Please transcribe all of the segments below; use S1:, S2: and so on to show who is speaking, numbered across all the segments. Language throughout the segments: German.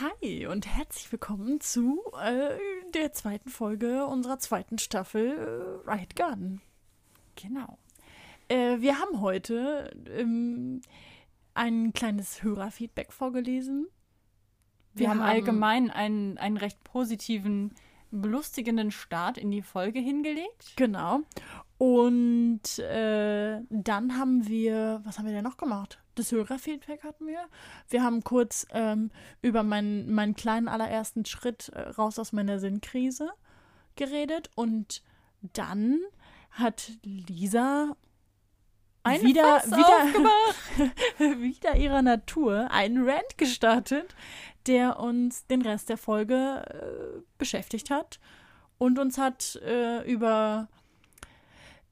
S1: Hi und herzlich willkommen zu äh, der zweiten Folge unserer zweiten Staffel äh, Riot Garden. Genau. Äh, wir haben heute ähm, ein kleines Hörerfeedback vorgelesen.
S2: Wir, haben, allgemein einen, einen recht positiven, belustigenden Start in die Folge hingelegt.
S1: Genau. Und äh, dann haben wir, was haben wir denn noch gemacht? Das Hörerfeedback hatten wir. Wir haben kurz ähm, über meinen, meinen kleinen allerersten Schritt äh, raus aus meiner Sinnkrise geredet. Und dann hat Lisa
S2: Ein
S1: wieder,
S2: Fass
S1: wieder, wieder ihrer Natur einen Rant gestartet, der uns den Rest der Folge äh, beschäftigt hat und uns hat äh, über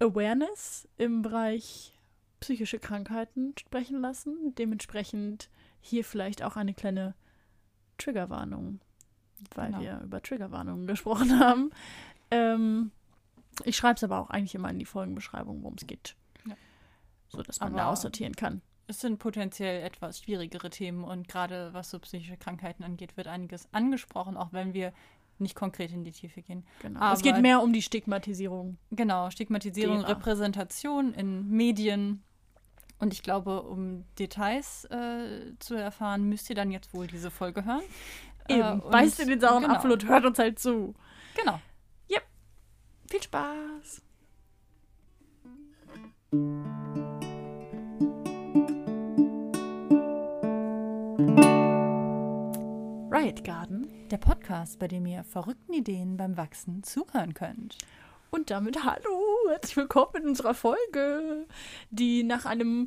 S1: Awareness im Bereich psychische Krankheiten sprechen lassen. Dementsprechend hier vielleicht auch eine kleine Triggerwarnung, weil
S2: Genau.
S1: wir über Triggerwarnungen gesprochen haben. Ähm, ich schreibe es aber auch eigentlich immer in die Folgenbeschreibung, worum es geht.
S2: Ja.
S1: So dass man
S2: Aber-
S1: da aussortieren kann.
S2: Es sind potenziell etwas schwierigere Themen und gerade was so psychische Krankheiten angeht, wird einiges angesprochen, auch wenn wir nicht konkret in die Tiefe gehen.
S1: Genau.
S2: Aber-
S1: es geht mehr um die Stigmatisierung.
S2: Genau, Stigmatisierung,
S1: Derer.
S2: Repräsentation in Medien. Und ich glaube, um Details äh, zu erfahren, müsst ihr dann jetzt wohl diese Folge hören.
S1: Eben,
S2: Äh,
S1: beißt in den sauren
S2: genau.
S1: Apfel und hört uns halt zu.
S2: Genau.
S1: Viel Spaß! Riot Garden
S2: Der Podcast, bei dem ihr verrückten Ideen beim Wachsen zuhören könnt.
S1: und damit hallo, herzlich willkommen in unserer Folge, die nach einem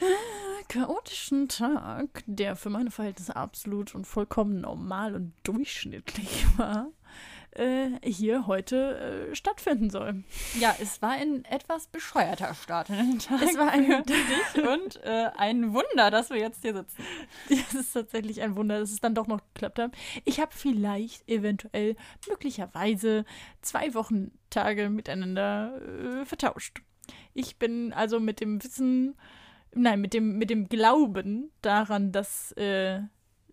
S1: äh, chaotischen Tag, der für meine Verhältnisse absolut und vollkommen normal und durchschnittlich war, hier heute äh, stattfinden soll.
S2: Ja, es war ein etwas bescheuerter Start in den Tag.
S1: Es war ein-
S2: dich und äh, ein Wunder, dass wir jetzt hier sitzen.
S1: Das ist tatsächlich ein Wunder, dass es dann doch noch geklappt hat. Ich habe vielleicht, eventuell, möglicherweise zwei Wochentage miteinander äh, vertauscht. Ich bin also mit dem Wissen, nein, mit dem, mit dem Glauben daran, dass äh,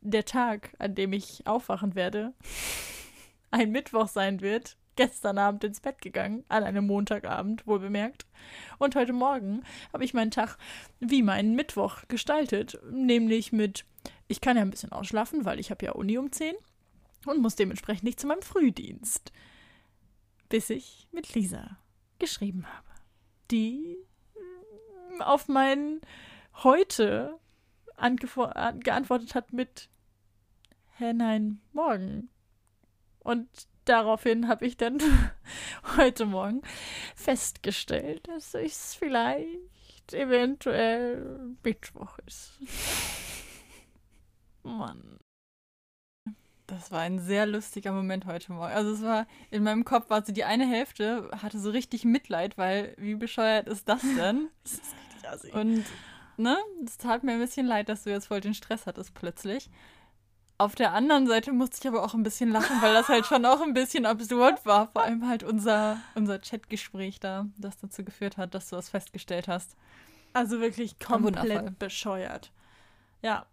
S1: der Tag, an dem ich aufwachen werde, ein Mittwoch sein wird, gestern Abend ins Bett gegangen, an einem Montagabend, wohl bemerkt. Und heute Morgen habe ich meinen Tag wie meinen Mittwoch gestaltet, nämlich mit, ich kann ja ein bisschen ausschlafen, weil ich habe ja Uni um 10 und muss dementsprechend nicht zu meinem Frühdienst, bis ich mit Lisa geschrieben habe, die mm, auf mein heute geantwortet hat mit Hä, nein, morgen. Und daraufhin habe ich dann heute Morgen festgestellt, dass es vielleicht eventuell Mittwoch ist. Mann.
S2: Das war ein sehr lustiger Moment heute Morgen. Also es war, in meinem Kopf war so die eine Hälfte, hatte so richtig Mitleid, weil wie bescheuert ist das denn?
S1: Das ist richtig assi.
S2: Und, ne, es tat mir ein bisschen leid, dass du jetzt voll den Stress hattest plötzlich. Auf der anderen Seite musste ich aber auch ein bisschen lachen, weil das halt schon auch ein bisschen absurd war. Vor allem halt unser, unser Chatgespräch da, das dazu geführt hat, dass du das festgestellt hast.
S1: Also wirklich komplett bescheuert. Ja.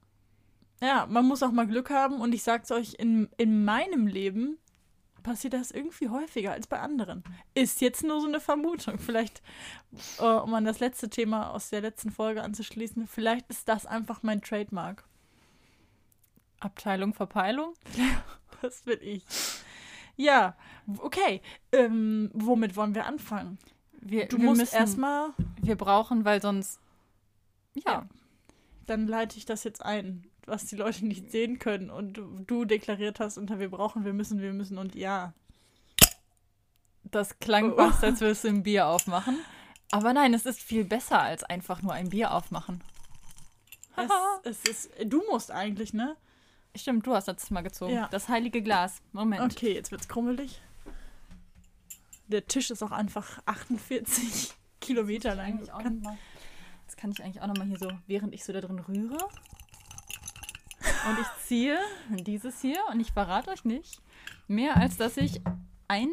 S1: Ja, man muss auch mal Glück haben und ich sag's euch, in, in meinem Leben passiert das irgendwie häufiger als bei anderen. Ist jetzt nur so eine Vermutung. Vielleicht, äh, um an das letzte Thema aus der letzten Folge anzuschließen, vielleicht ist das einfach mein Trademark.
S2: Abteilung Verpeilung?
S1: Das bin ich. Ja, okay. Ähm, womit wollen wir anfangen?
S2: Wir,
S1: Du
S2: wir
S1: musst erstmal,
S2: Wir brauchen, weil sonst. Ja.
S1: Ja. dann leite ich das jetzt ein, was die Leute nicht sehen können und du, du deklariert hast unter wir brauchen, wir müssen, wir müssen und ja.
S2: Das klang
S1: Oh.
S2: fast, als würdest du ein Bier aufmachen. Aber nein, es ist viel besser als einfach nur ein Bier aufmachen.
S1: Es, es ist, du musst eigentlich, ne?
S2: Stimmt, du hast letztes Mal gezogen.
S1: Ja.
S2: Das heilige Glas. Moment.
S1: Okay, jetzt wird's krummelig. Der Tisch ist auch einfach 48 Kilometer lang.
S2: Auch noch mal, das kann ich eigentlich auch nochmal hier so, während ich so da drin rühre. Und ich ziehe dieses hier und ich verrate euch nicht, mehr als dass ich ein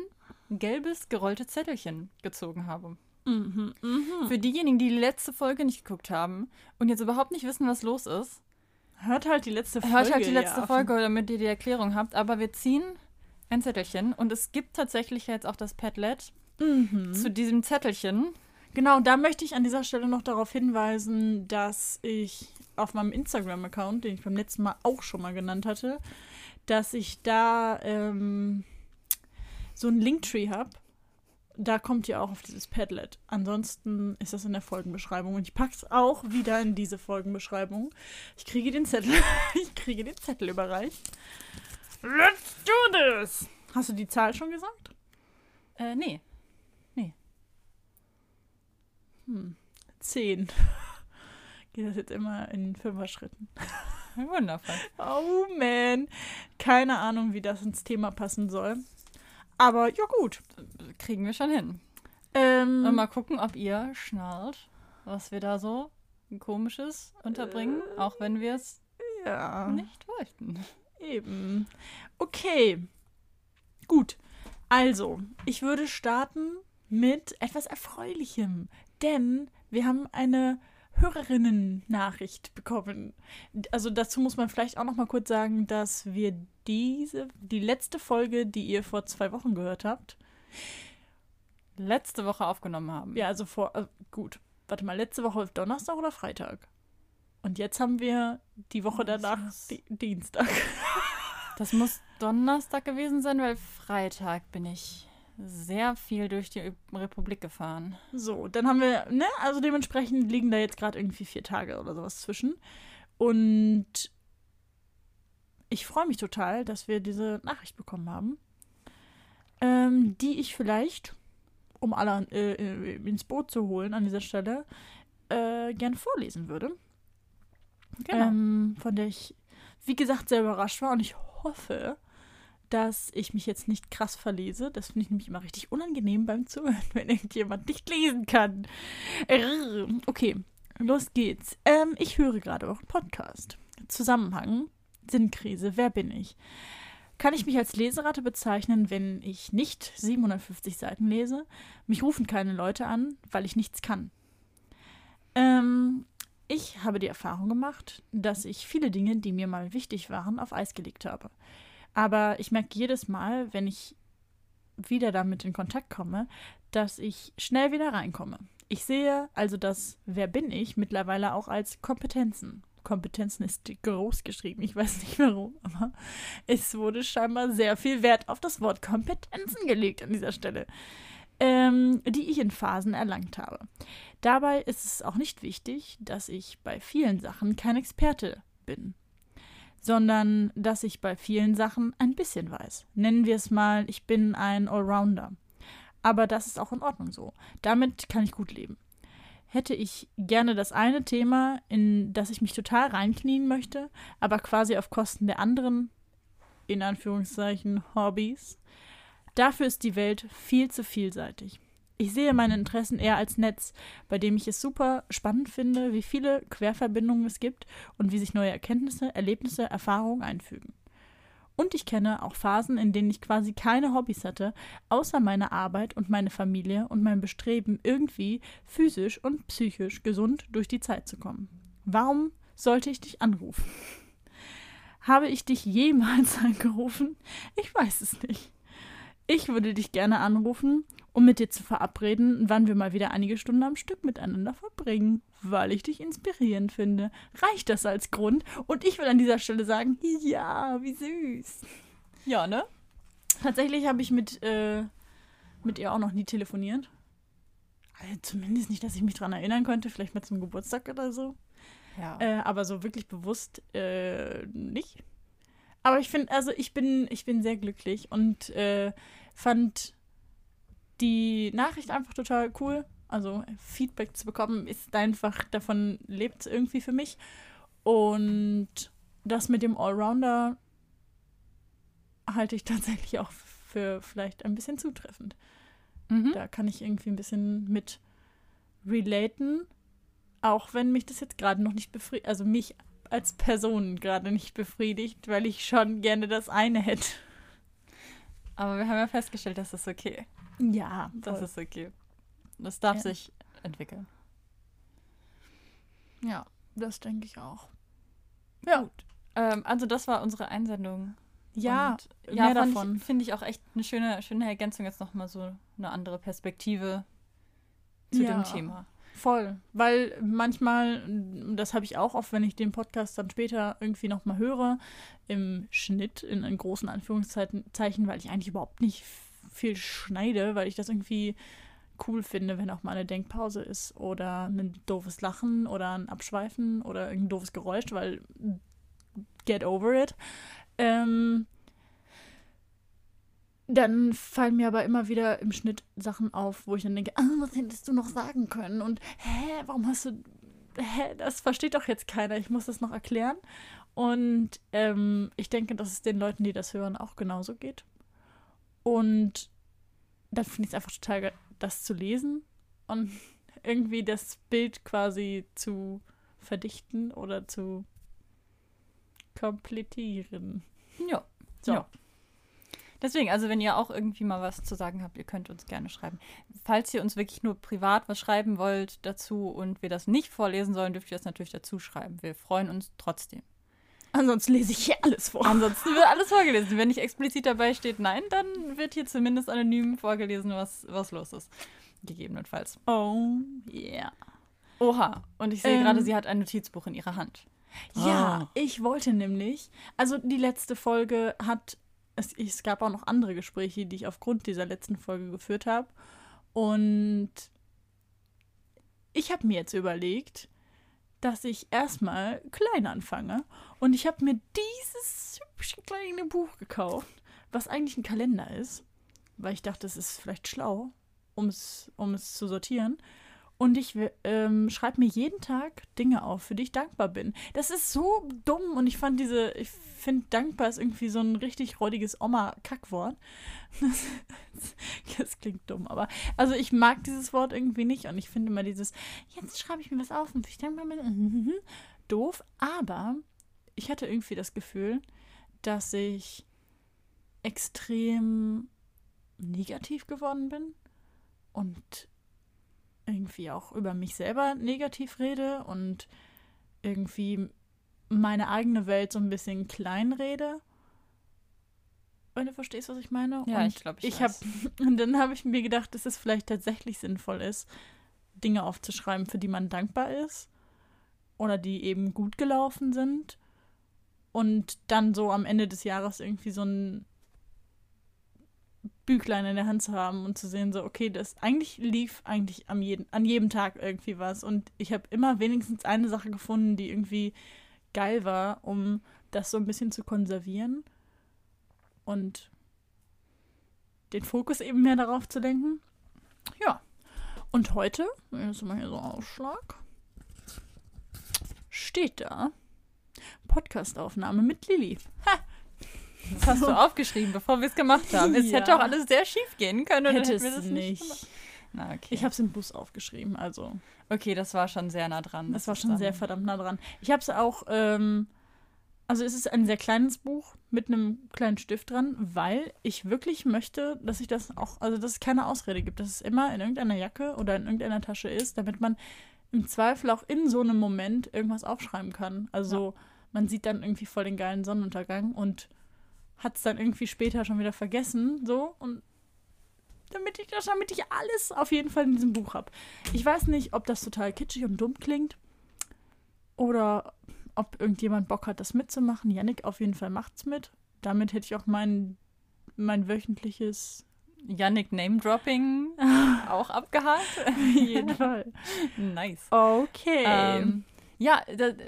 S2: gelbes gerolltes Zettelchen gezogen habe.
S1: Mhm, mhm.
S2: Für diejenigen, die die letzte Folge nicht geguckt haben und jetzt überhaupt nicht wissen, was los ist,
S1: Hört halt die letzte Folge.
S2: Hört halt die letzte
S1: ja.
S2: Folge, damit ihr die Erklärung habt. Aber wir ziehen ein Zettelchen und es gibt tatsächlich jetzt auch das Padlet
S1: Mhm.
S2: zu diesem Zettelchen.
S1: Genau, da möchte ich an dieser Stelle noch darauf hinweisen, dass ich auf meinem Instagram-Account, den ich beim letzten Mal auch schon mal genannt hatte, dass ich da ähm, so einen Linktree habe. Da kommt ihr auch auf dieses Padlet. Ansonsten ist das in der Folgenbeschreibung. Und ich packe es auch wieder in diese Folgenbeschreibung. Ich kriege den Zettel. ich kriege den Zettel überreicht. Let's do this! Hast du die Zahl schon gesagt?
S2: Äh, nee.
S1: Hm. Zehn. Geht das jetzt immer in Fünfer-Schritten?
S2: Wundervoll.
S1: Oh man. Keine Ahnung, wie das ins Thema passen soll. Aber ja gut.
S2: Kriegen wir schon hin.
S1: Ähm,
S2: Und mal gucken, ob ihr schnallt, was wir da so komisches unterbringen, auch wenn wir es
S1: ja,
S2: nicht wollten.
S1: eben. Okay. Gut. Also, ich würde starten mit etwas Erfreulichem. Denn wir haben eine Hörerinnen-Nachricht bekommen. Also dazu muss man vielleicht auch noch mal kurz sagen, dass wir diese, die letzte Folge, die ihr vor zwei Wochen gehört habt,
S2: Letzte Woche aufgenommen haben.
S1: Ja, also vor, äh, gut. Warte mal, letzte Woche Donnerstag oder Freitag? Und jetzt haben wir die Woche danach Di Dienstag.
S2: Das muss Donnerstag gewesen sein, weil Freitag bin ich sehr viel durch die Republik gefahren.
S1: So, dann haben wir, ne, also dementsprechend liegen da jetzt gerade irgendwie vier Tage oder sowas zwischen. Und ich freue mich total, dass wir diese Nachricht bekommen haben, ähm, die ich vielleicht, um alle äh, äh, ins Boot zu holen an dieser Stelle, äh, gern vorlesen würde.
S2: Genau.
S1: ähm, von der ich, wie gesagt, sehr überrascht war. Und ich hoffe, dass ich mich jetzt nicht krass verlese. Das finde ich nämlich immer richtig unangenehm beim Zuhören, wenn irgendjemand nicht lesen kann. Okay, los geht's. Ähm, ich höre gerade euren Podcast. Zusammenhang, Sinnkrise, wer bin ich? Kann ich mich als Leseratte bezeichnen, wenn ich nicht 750 Seiten lese? Mich rufen keine Leute an, weil ich nichts kann. Ähm, ich habe die Erfahrung gemacht, dass ich viele Dinge, die mir mal wichtig waren, auf Eis gelegt habe. Aber ich merke jedes Mal, wenn ich wieder damit in Kontakt komme, dass ich schnell wieder reinkomme. Ich sehe also das Wer bin ich mittlerweile auch als Kompetenzen. Kompetenzen ist groß geschrieben, ich weiß nicht warum, aber es wurde scheinbar sehr viel Wert auf das Wort Kompetenzen gelegt an dieser Stelle, ähm, die ich in Phasen erlangt habe. Dabei ist es auch nicht wichtig, dass ich bei vielen Sachen kein Experte bin, sondern dass ich bei vielen Sachen ein bisschen weiß. Nennen wir es mal, ich bin ein Allrounder. Aber das ist auch in Ordnung so. Damit kann ich gut leben. Hätte ich gerne das eine Thema, in das ich mich total reinknien möchte, aber quasi auf Kosten der anderen, in Anführungszeichen, Hobbys, dafür ist die Welt viel zu vielseitig. Ich sehe meine Interessen eher als Netz, bei dem ich es super spannend finde, wie viele Querverbindungen es gibt und wie sich neue Erkenntnisse, Erlebnisse, Erfahrungen einfügen. Und ich kenne auch Phasen, in denen ich quasi keine Hobbys hatte, außer meine Arbeit und meine Familie und mein Bestreben, irgendwie physisch und psychisch gesund durch die Zeit zu kommen. Warum sollte ich dich anrufen? Habe ich dich jemals angerufen? Ich weiß es nicht. Ich würde dich gerne anrufen, um mit dir zu verabreden, wann wir mal wieder einige Stunden am Stück miteinander verbringen, weil ich dich inspirierend finde. Reicht das als Grund? Und ich will an dieser Stelle sagen, ja, wie süß.
S2: Ja, ne?
S1: Tatsächlich habe ich mit, äh, mit ihr auch noch nie telefoniert. Also zumindest nicht, dass ich mich daran erinnern könnte, vielleicht mal zum Geburtstag oder so.
S2: Ja.
S1: Äh, aber so wirklich bewusst äh, nicht. Aber ich finde, also ich bin, ich bin sehr glücklich und äh, fand die Nachricht einfach total cool. Also Feedback zu bekommen ist einfach, davon lebt es irgendwie für mich. Und das mit dem Allrounder halte ich tatsächlich auch für vielleicht ein bisschen zutreffend.
S2: mhm.
S1: Da kann ich irgendwie ein bisschen mit relaten, auch wenn mich das jetzt gerade noch nicht befriedigt, also mich als Person gerade nicht befriedigt, weil ich schon gerne das eine hätte.
S2: Aber wir haben ja festgestellt, das ist okay.
S1: Ja,
S2: Das
S1: voll.
S2: ist okay. Das darf
S1: Ja.
S2: sich entwickeln.
S1: ja, das denke ich auch.
S2: Ja. Gut. Ähm, also das war unsere Einsendung.
S1: Ja,
S2: Und, ja, mehr davon. Finde ich auch echt eine schöne, schöne Ergänzung, jetzt nochmal so eine andere Perspektive zu ja, dem Thema.
S1: Voll, weil manchmal, das habe ich auch oft, wenn ich den Podcast dann später irgendwie nochmal höre, im Schnitt, in, in großen Anführungszeichen, weil ich eigentlich überhaupt nicht viel schneide, weil ich das irgendwie cool finde, wenn auch mal eine Denkpause ist oder ein doofes Lachen oder ein Abschweifen oder ein doofes Geräusch, weil get over it. Ähm, dann fallen mir aber immer wieder im Schnitt Sachen auf, wo ich dann denke, ah, was hättest du noch sagen können? Und hä, warum hast du. Hä, das versteht doch jetzt keiner. Ich muss das noch erklären. Und ähm, ich denke, dass es den Leuten, die das hören, auch genauso geht. Und dann finde ich es einfach total geil, das zu lesen und irgendwie das Bild quasi zu verdichten oder zu komplettieren.
S2: Ja. So. Ja. Deswegen, also wenn ihr auch irgendwie mal was zu sagen habt, ihr könnt uns gerne schreiben. Falls ihr uns wirklich nur privat was schreiben wollt dazu und wir das nicht vorlesen sollen, dürft ihr das natürlich dazu schreiben. Wir freuen uns trotzdem.
S1: Ansonsten lese ich hier alles vor.
S2: Ansonsten wird alles vorgelesen. Wenn nicht explizit dabei steht, nein, dann wird hier zumindest anonym vorgelesen, was, was los ist. Gegebenenfalls.
S1: Oh, yeah.
S2: Oha. Und ich sehe ähm, gerade, sie hat ein Notizbuch in ihrer Hand.
S1: Ja, oh. ich wollte nämlich. Also die letzte Folge hat. Es, es gab auch noch andere Gespräche, die ich aufgrund dieser letzten Folge geführt habe. Und ich habe mir jetzt überlegt, dass ich erstmal klein anfange. Und ich habe mir dieses hübsche kleine Buch gekauft, was eigentlich ein Kalender ist, weil ich dachte, es ist vielleicht schlau, um es, zu sortieren. Und ich ähm, schreibe mir jeden Tag Dinge auf, für die ich dankbar bin. Das ist so dumm und ich fand diese, ich finde dankbar ist irgendwie so ein richtig räudiges Oma-Kackwort. Das, das, klingt dumm, aber also ich mag dieses Wort irgendwie nicht und ich finde immer dieses, jetzt schreibe ich mir was auf und ich dankbar bin, doof. Aber ich hatte irgendwie das Gefühl, dass ich extrem negativ geworden bin und irgendwie auch über mich selber negativ rede und irgendwie meine eigene Welt so ein bisschen klein rede. Wenn du verstehst, was ich meine?
S2: Ja, und ich glaube, ich,
S1: ich habe Und dann habe ich mir gedacht, dass es vielleicht tatsächlich sinnvoll ist, Dinge aufzuschreiben, für die man dankbar ist oder die eben gut gelaufen sind und dann so am Ende des Jahres irgendwie so ein Büchlein in der Hand zu haben und zu sehen, so, okay, das eigentlich lief eigentlich am jeden, an jedem Tag irgendwie was. Und ich habe immer wenigstens eine Sache gefunden, die irgendwie geil war, um das so ein bisschen zu konservieren und den Fokus eben mehr darauf zu lenken. Ja. Und heute, jetzt mal hier so Ausschlag, steht da Podcastaufnahme mit Lilly. Ha!
S2: Das hast du aufgeschrieben, bevor wir es gemacht haben. Es ja. hätte auch alles sehr schief gehen können.
S1: Hätte es nicht. nicht Na, okay. Ich habe es im Bus aufgeschrieben, also.
S2: Okay, das war schon sehr nah dran.
S1: Das, das war schon sehr verdammt nah dran. Ich habe es auch, ähm, also es ist ein sehr kleines Buch mit einem kleinen Stift dran, weil ich wirklich möchte, dass ich das auch, also dass es keine Ausrede gibt, dass es immer in irgendeiner Jacke oder in irgendeiner Tasche ist, damit man im Zweifel auch in so einem Moment irgendwas aufschreiben kann. Also ja. man sieht dann irgendwie voll den geilen Sonnenuntergang und hat es dann irgendwie später schon wieder vergessen, so und damit ich das, damit ich alles auf jeden Fall in diesem Buch habe. Ich weiß nicht, ob das total kitschig und dumm klingt oder ob irgendjemand Bock hat, das mitzumachen. Yannick auf jeden Fall macht's mit. Damit hätte ich auch mein, mein wöchentliches
S2: Yannick Name-Dropping auch abgehakt.
S1: Auf jeden Fall.
S2: nice.
S1: Okay.
S2: Ähm, ja,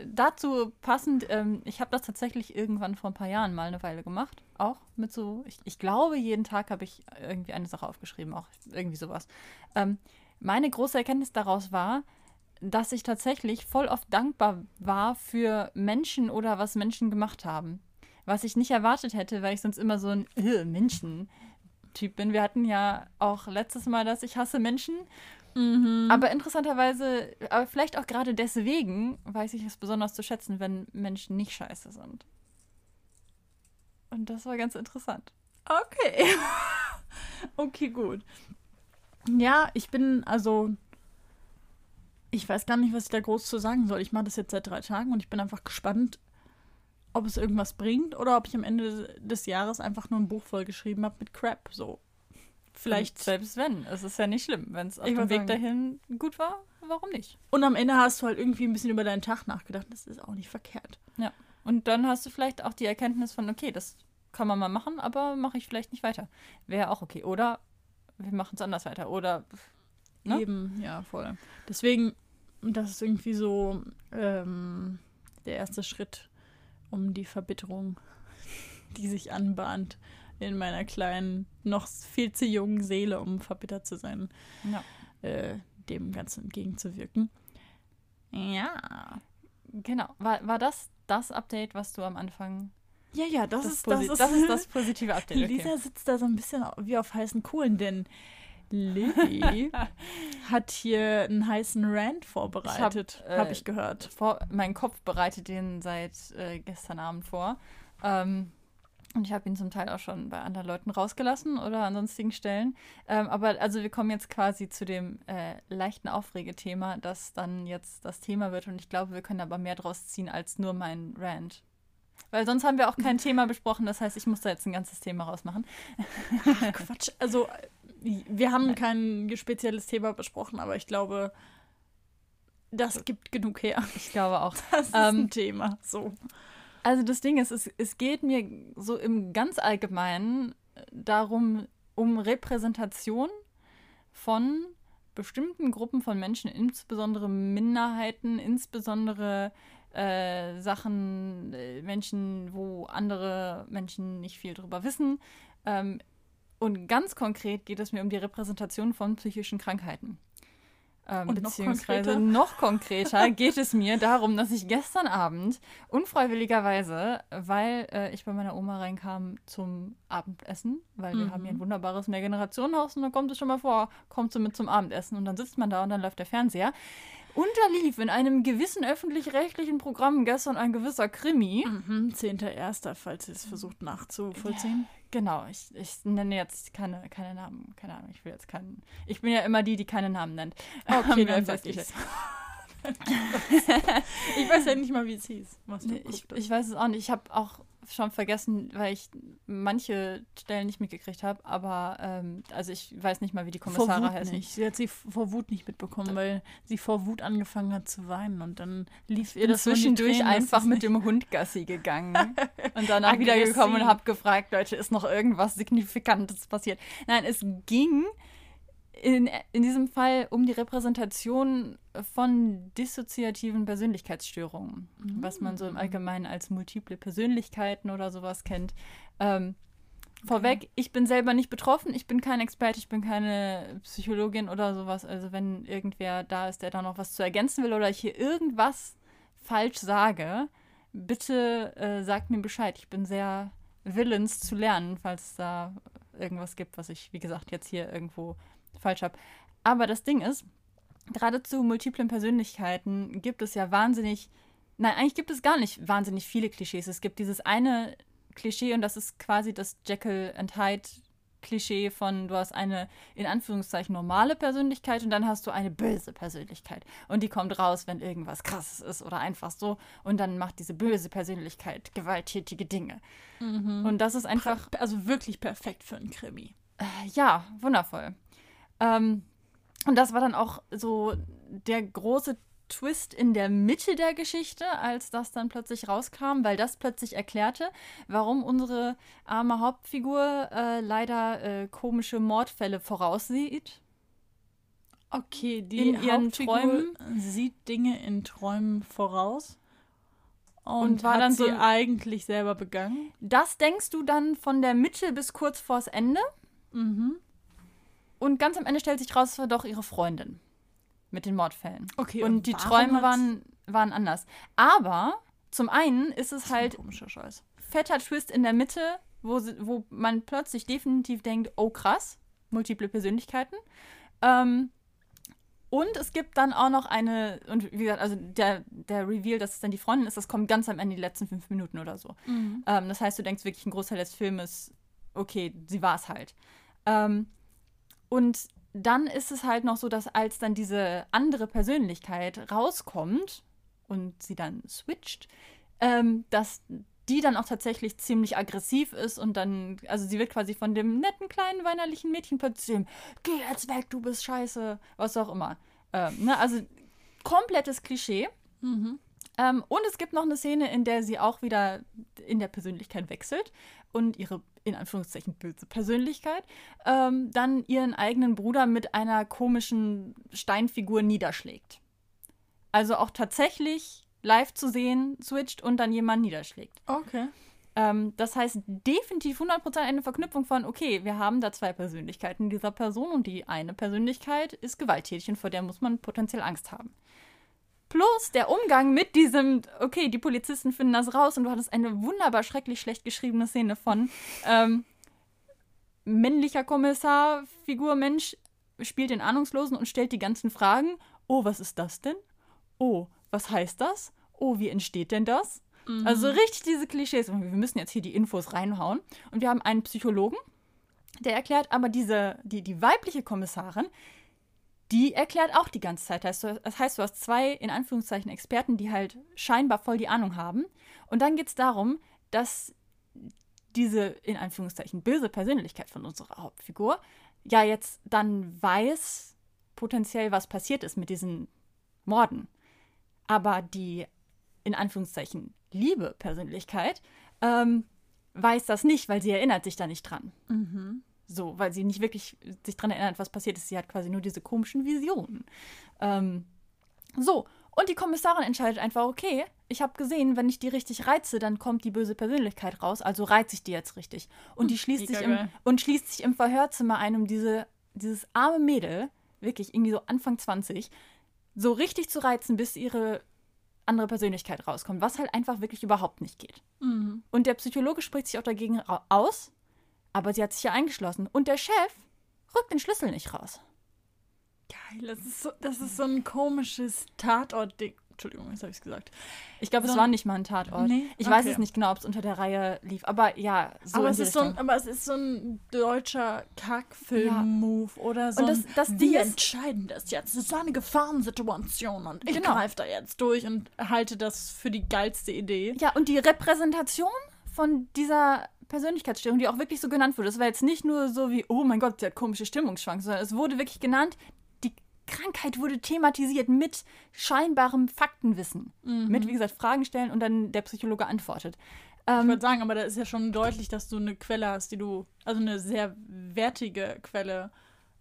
S2: dazu passend, ähm, ich habe das tatsächlich irgendwann vor ein paar Jahren mal eine Weile gemacht. Auch mit so, ich, ich glaube, jeden Tag habe ich irgendwie eine Sache aufgeschrieben, auch irgendwie sowas. Ähm, meine große Erkenntnis daraus war, dass ich tatsächlich voll oft dankbar war für Menschen oder was Menschen gemacht haben. Was ich nicht erwartet hätte, weil ich sonst immer so ein Menschen-Typ bin. Wir hatten ja auch letztes Mal, dass ich hasse Menschen. Mhm. Aber interessanterweise, aber vielleicht auch gerade deswegen, weiß ich es besonders zu schätzen, wenn Menschen nicht scheiße sind. Und das war ganz interessant.
S1: Okay. okay, gut. Ja, ich bin also. Ich weiß gar nicht, was ich da groß zu sagen soll. Ich mache das jetzt seit drei Tagen und ich bin einfach gespannt, ob es irgendwas bringt oder ob ich am Ende des Jahres einfach nur ein Buch vollgeschrieben habe mit Crap. So.
S2: Vielleicht. Und selbst wenn. Es ist ja nicht schlimm. Wenn es auf dem Weg sagen. dahin gut war, warum nicht?
S1: Und am Ende hast du halt irgendwie ein bisschen über deinen Tag nachgedacht. Das ist auch nicht verkehrt.
S2: Ja. Und dann hast du vielleicht auch die Erkenntnis von, okay, das kann man mal machen, aber mache ich vielleicht nicht weiter. Wäre auch okay. Oder wir machen es anders weiter. Oder.
S1: Ne? Eben, ja, voll. Deswegen, das ist irgendwie so ähm, der erste Schritt, um die Verbitterung, die sich anbahnt, in meiner kleinen, noch viel zu jungen Seele, um verbittert zu sein, ja. äh, dem Ganzen entgegenzuwirken.
S2: Ja. Genau. War, war das das Update, was du am Anfang
S1: ja, ja, das, das,
S2: ist, das, ist, das ist das positive Update.
S1: Okay. Lisa sitzt da so ein bisschen wie auf heißen Kohlen, denn Lilly hat hier einen heißen Rant vorbereitet, habe äh, hab ich gehört.
S2: Vor, mein Kopf bereitet den seit äh, gestern Abend vor. Ähm, und ich habe ihn zum Teil auch schon bei anderen Leuten rausgelassen oder an sonstigen Stellen. Ähm, aber also wir kommen jetzt quasi zu dem äh, leichten Aufregethema, das dann jetzt das Thema wird. Und ich glaube, wir können aber mehr draus ziehen als nur mein Rant. Weil sonst haben wir auch kein Thema besprochen. Das heißt, ich muss da jetzt ein ganzes Thema rausmachen.
S1: Ach, Quatsch. Also wir haben kein spezielles Thema besprochen, aber ich glaube, das gibt genug her.
S2: Ich glaube auch.
S1: Das ist ähm, ein Thema. So.
S2: Also das Ding ist, es, es geht mir so im ganz Allgemeinen darum, um Repräsentation von bestimmten Gruppen von Menschen, insbesondere Minderheiten, insbesondere äh, Sachen, äh, Menschen, wo andere Menschen nicht viel drüber wissen. Ähm, und ganz konkret geht es mir um die Repräsentation von psychischen Krankheiten. Ähm, und beziehungsweise noch konkreter? noch konkreter geht es mir darum, dass ich gestern Abend unfreiwilligerweise, weil äh, ich bei meiner Oma reinkam zum Abendessen, weil wir haben hier ein mhm. wunderbares Mehrgenerationenhaus und da kommt es schon mal vor, kommt so mit zum Abendessen und dann sitzt man da und dann läuft der Fernseher. Unterlief in einem gewissen öffentlich-rechtlichen Programm gestern ein gewisser Krimi.
S1: Mhm, 10.1., falls ihr es versucht nachzuvollziehen.
S2: Genau, ich, ich nenne jetzt keine, keine Namen, keine Ahnung, ich will jetzt keinen. Ich bin ja immer die, die keine Namen nennt.
S1: Okay, dann sag ich ich weiß ja nicht mal, wie es hieß.
S2: Ich, ich weiß es auch nicht. Ich habe auch schon vergessen, weil ich manche Stellen nicht mitgekriegt habe, aber ähm, also ich weiß nicht mal, wie die Kommissare heißen.
S1: Nicht. Sie hat sie vor Wut nicht mitbekommen, weil sie vor Wut angefangen hat zu weinen und dann lief ihr das
S2: zwischendurch Tränen, einfach mit dem Hund Gassi gegangen und danach wieder gekommen und habe gefragt, Leute, ist noch irgendwas Signifikantes passiert? Nein, es ging in, in diesem Fall um die Repräsentation von dissoziativen Persönlichkeitsstörungen, mhm. was man so im Allgemeinen als multiple Persönlichkeiten oder sowas kennt. Ähm, Vorweg, ich bin selber nicht betroffen, ich bin kein Experte, ich bin keine Psychologin oder sowas. Also wenn irgendwer da ist, der da noch was zu ergänzen will oder ich hier irgendwas falsch sage, bitte äh, sagt mir Bescheid. Ich bin sehr willens zu lernen, falls es da irgendwas gibt, was ich, wie gesagt, jetzt hier irgendwo falsch habe. Aber das Ding ist, gerade zu multiplen Persönlichkeiten gibt es ja wahnsinnig, nein, eigentlich gibt es gar nicht wahnsinnig viele Klischees. Es gibt dieses eine Klischee und das ist quasi das Jekyll and Hyde Klischee von, du hast eine in Anführungszeichen normale Persönlichkeit und dann hast du eine böse Persönlichkeit. Und die kommt raus, wenn irgendwas krasses ist oder einfach so. Und dann macht diese böse Persönlichkeit gewalttätige Dinge. Mhm. Und das ist einfach.
S1: Also wirklich perfekt für einen Krimi.
S2: Äh, ja, wundervoll. Ähm, und das war dann auch so der große Twist in der Mitte der Geschichte, als das dann plötzlich rauskam, weil das plötzlich erklärte, warum unsere arme Hauptfigur äh, leider äh, komische Mordfälle voraussieht.
S1: Okay, die in ihren Hauptfigur Träumen sieht Dinge in Träumen voraus. Und, und war dann sie so, eigentlich selber begangen?
S2: Das denkst du dann von der Mitte bis kurz vors Ende. Mhm. Und ganz am Ende stellt sich raus, es war doch ihre Freundin mit den Mordfällen. Okay. Und, und die Träume waren, waren anders. Aber zum einen ist es halt
S1: komischer Scheiß.
S2: fetter Twist in der Mitte, wo, wo man plötzlich definitiv denkt, oh krass, multiple Persönlichkeiten. Ähm, und es gibt dann auch noch eine, und wie gesagt, also der, der Reveal, dass es dann die Freundin ist, das kommt ganz am Ende, die letzten fünf Minuten oder so. Mhm. Ähm, das heißt, du denkst wirklich, ein Großteil des Filmes, okay, sie war es halt. Ähm, und dann ist es halt noch so, dass als dann diese andere Persönlichkeit rauskommt und sie dann switcht, ähm, dass die dann auch tatsächlich ziemlich aggressiv ist und dann, also sie wird quasi von dem netten kleinen weinerlichen Mädchen plötzlich, geh jetzt weg, du bist scheiße, was auch immer. Ähm, ne? Also komplettes Klischee.
S1: Mhm.
S2: Ähm, und es gibt noch eine Szene, in der sie auch wieder in der Persönlichkeit wechselt und ihre, in Anführungszeichen, böse Persönlichkeit ähm, dann ihren eigenen Bruder mit einer komischen Steinfigur niederschlägt. Also auch tatsächlich live zu sehen, switcht und dann jemand niederschlägt.
S1: Okay.
S2: Ähm, das heißt definitiv 100% eine Verknüpfung von, okay, wir haben da zwei Persönlichkeiten dieser Person und die eine Persönlichkeit ist gewalttätig und vor der muss man potenziell Angst haben. Plus der Umgang mit diesem, okay, die Polizisten finden das raus und du hattest eine wunderbar schrecklich schlecht geschriebene Szene von ähm, männlicher Kommissar, Figur, Mensch, spielt den Ahnungslosen und stellt die ganzen Fragen. Oh, was ist das denn? Oh, was heißt das? Oh, wie entsteht denn das?
S1: Mhm.
S2: Also richtig diese Klischees. Und wir müssen jetzt hier die Infos reinhauen. Und wir haben einen Psychologen, der erklärt aber diese, die, die weibliche Kommissarin, die erklärt auch die ganze Zeit. Das heißt, du hast zwei, in Anführungszeichen, Experten, die halt scheinbar voll die Ahnung haben. Und dann geht es darum, dass diese, in Anführungszeichen, böse Persönlichkeit von unserer Hauptfigur ja jetzt dann weiß, potenziell, was passiert ist mit diesen Morden. Aber die, in Anführungszeichen, liebe Persönlichkeit ähm, weiß das nicht, weil sie erinnert sich da nicht dran.
S1: Mhm.
S2: So, weil sie nicht wirklich sich daran erinnert, was passiert ist. Sie hat quasi nur diese komischen Visionen. Ähm, so, und die Kommissarin entscheidet einfach, okay, ich habe gesehen, wenn ich die richtig reize, dann kommt die böse Persönlichkeit raus, also reize ich die jetzt richtig. Und die schließt, sich im, und schließt sich im Verhörzimmer ein, um diese, dieses arme Mädel, wirklich irgendwie so Anfang 20, so richtig zu reizen, bis ihre andere Persönlichkeit rauskommt, was halt einfach wirklich überhaupt nicht geht.
S1: Mhm.
S2: Und der Psychologe spricht sich auch dagegen aus, aber sie hat sich ja eingeschlossen. Und der Chef rückt den Schlüssel nicht raus.
S1: Geil, das ist so, das ist so ein komisches Tatort-Ding. Entschuldigung, jetzt habe ich es gesagt.
S2: Ich glaube,
S1: So
S2: es war nicht mal ein Tatort.
S1: Nee?
S2: Ich weiß
S1: Okay.
S2: es nicht genau, ob es unter der Reihe lief, aber ja, so
S1: aber, es ist so ein, aber es ist so ein deutscher Kackfilm-Move oder so.
S2: Und das-
S1: ein,
S2: das
S1: wir
S2: Ding ist-
S1: entscheiden das jetzt. Das ist eine Gefahrensituation und ich
S2: Genau.
S1: greife da jetzt durch und halte das für die geilste Idee.
S2: Ja, und die Repräsentation von dieser Persönlichkeitsstörung, die auch wirklich so genannt wurde, das war jetzt nicht nur so wie, oh mein Gott, sie hat komische Stimmungsschwankungen, sondern es wurde wirklich genannt, die Krankheit wurde thematisiert mit scheinbarem Faktenwissen. Mit, wie gesagt, Fragen stellen und dann der Psychologe antwortet.
S1: Ich
S2: Ähm,
S1: würde sagen, aber da ist ja schon deutlich, dass du eine Quelle hast, die du, also eine sehr wertige Quelle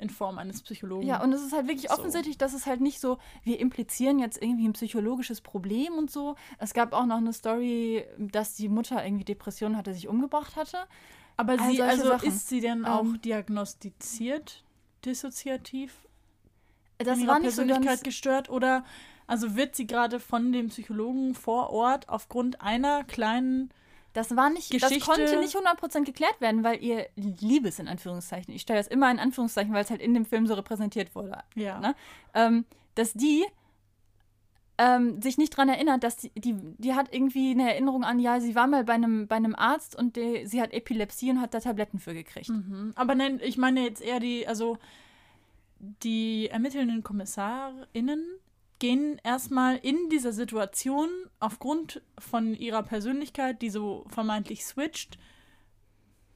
S1: in Form eines Psychologen.
S2: Ja, und es ist halt wirklich
S1: So.
S2: offensichtlich, dass es halt nicht so, wir implizieren jetzt irgendwie ein psychologisches Problem und so. Es gab auch noch eine Story, dass die Mutter irgendwie Depressionen hatte, sich umgebracht hatte.
S1: aber
S2: all
S1: sie, also
S2: Sachen.
S1: ist sie denn auch
S2: Ähm,
S1: diagnostiziert, dissoziativ
S2: Das
S1: in ihrer
S2: war nicht so
S1: Persönlichkeit
S2: ganz,
S1: gestört oder also wird sie gerade von dem Psychologen vor Ort aufgrund einer kleinen
S2: das war nicht, das
S1: Geschichte-
S2: konnte nicht 100% geklärt werden, weil ihr Liebes in Anführungszeichen, ich stelle das immer in Anführungszeichen, weil es halt in dem Film so repräsentiert wurde,
S1: ja
S2: ne? ähm, dass die ähm, sich nicht dran erinnert, dass die, die, die hat irgendwie eine Erinnerung an, ja, sie war mal bei einem, bei einem Arzt und die, sie hat Epilepsie und hat da Tabletten für gekriegt.
S1: Mhm. Aber nein, ich meine jetzt eher die, also die ermittelnden KommissarInnen gehen erstmal in dieser Situation aufgrund von ihrer Persönlichkeit, die so vermeintlich switcht,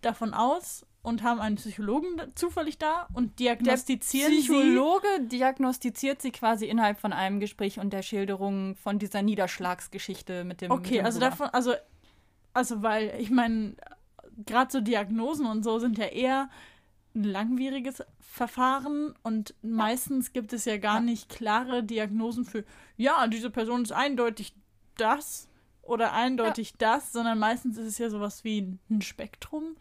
S1: davon aus und haben einen Psychologen zufällig da und diagnostizieren sie.
S2: Psychologe diagnostiziert sie quasi innerhalb von einem Gespräch und der Schilderung von dieser Niederschlagsgeschichte mit dem. mit
S1: Okay,
S2: dem
S1: also
S2: Bruder.
S1: davon, also, also weil ich meine, gerade so Diagnosen und so sind ja eher ein langwieriges Verfahren und meistens gibt es ja gar
S2: Ja.
S1: nicht klare Diagnosen für, ja, diese Person ist eindeutig das oder eindeutig das, sondern meistens ist es ja sowas wie ein- Spektrum,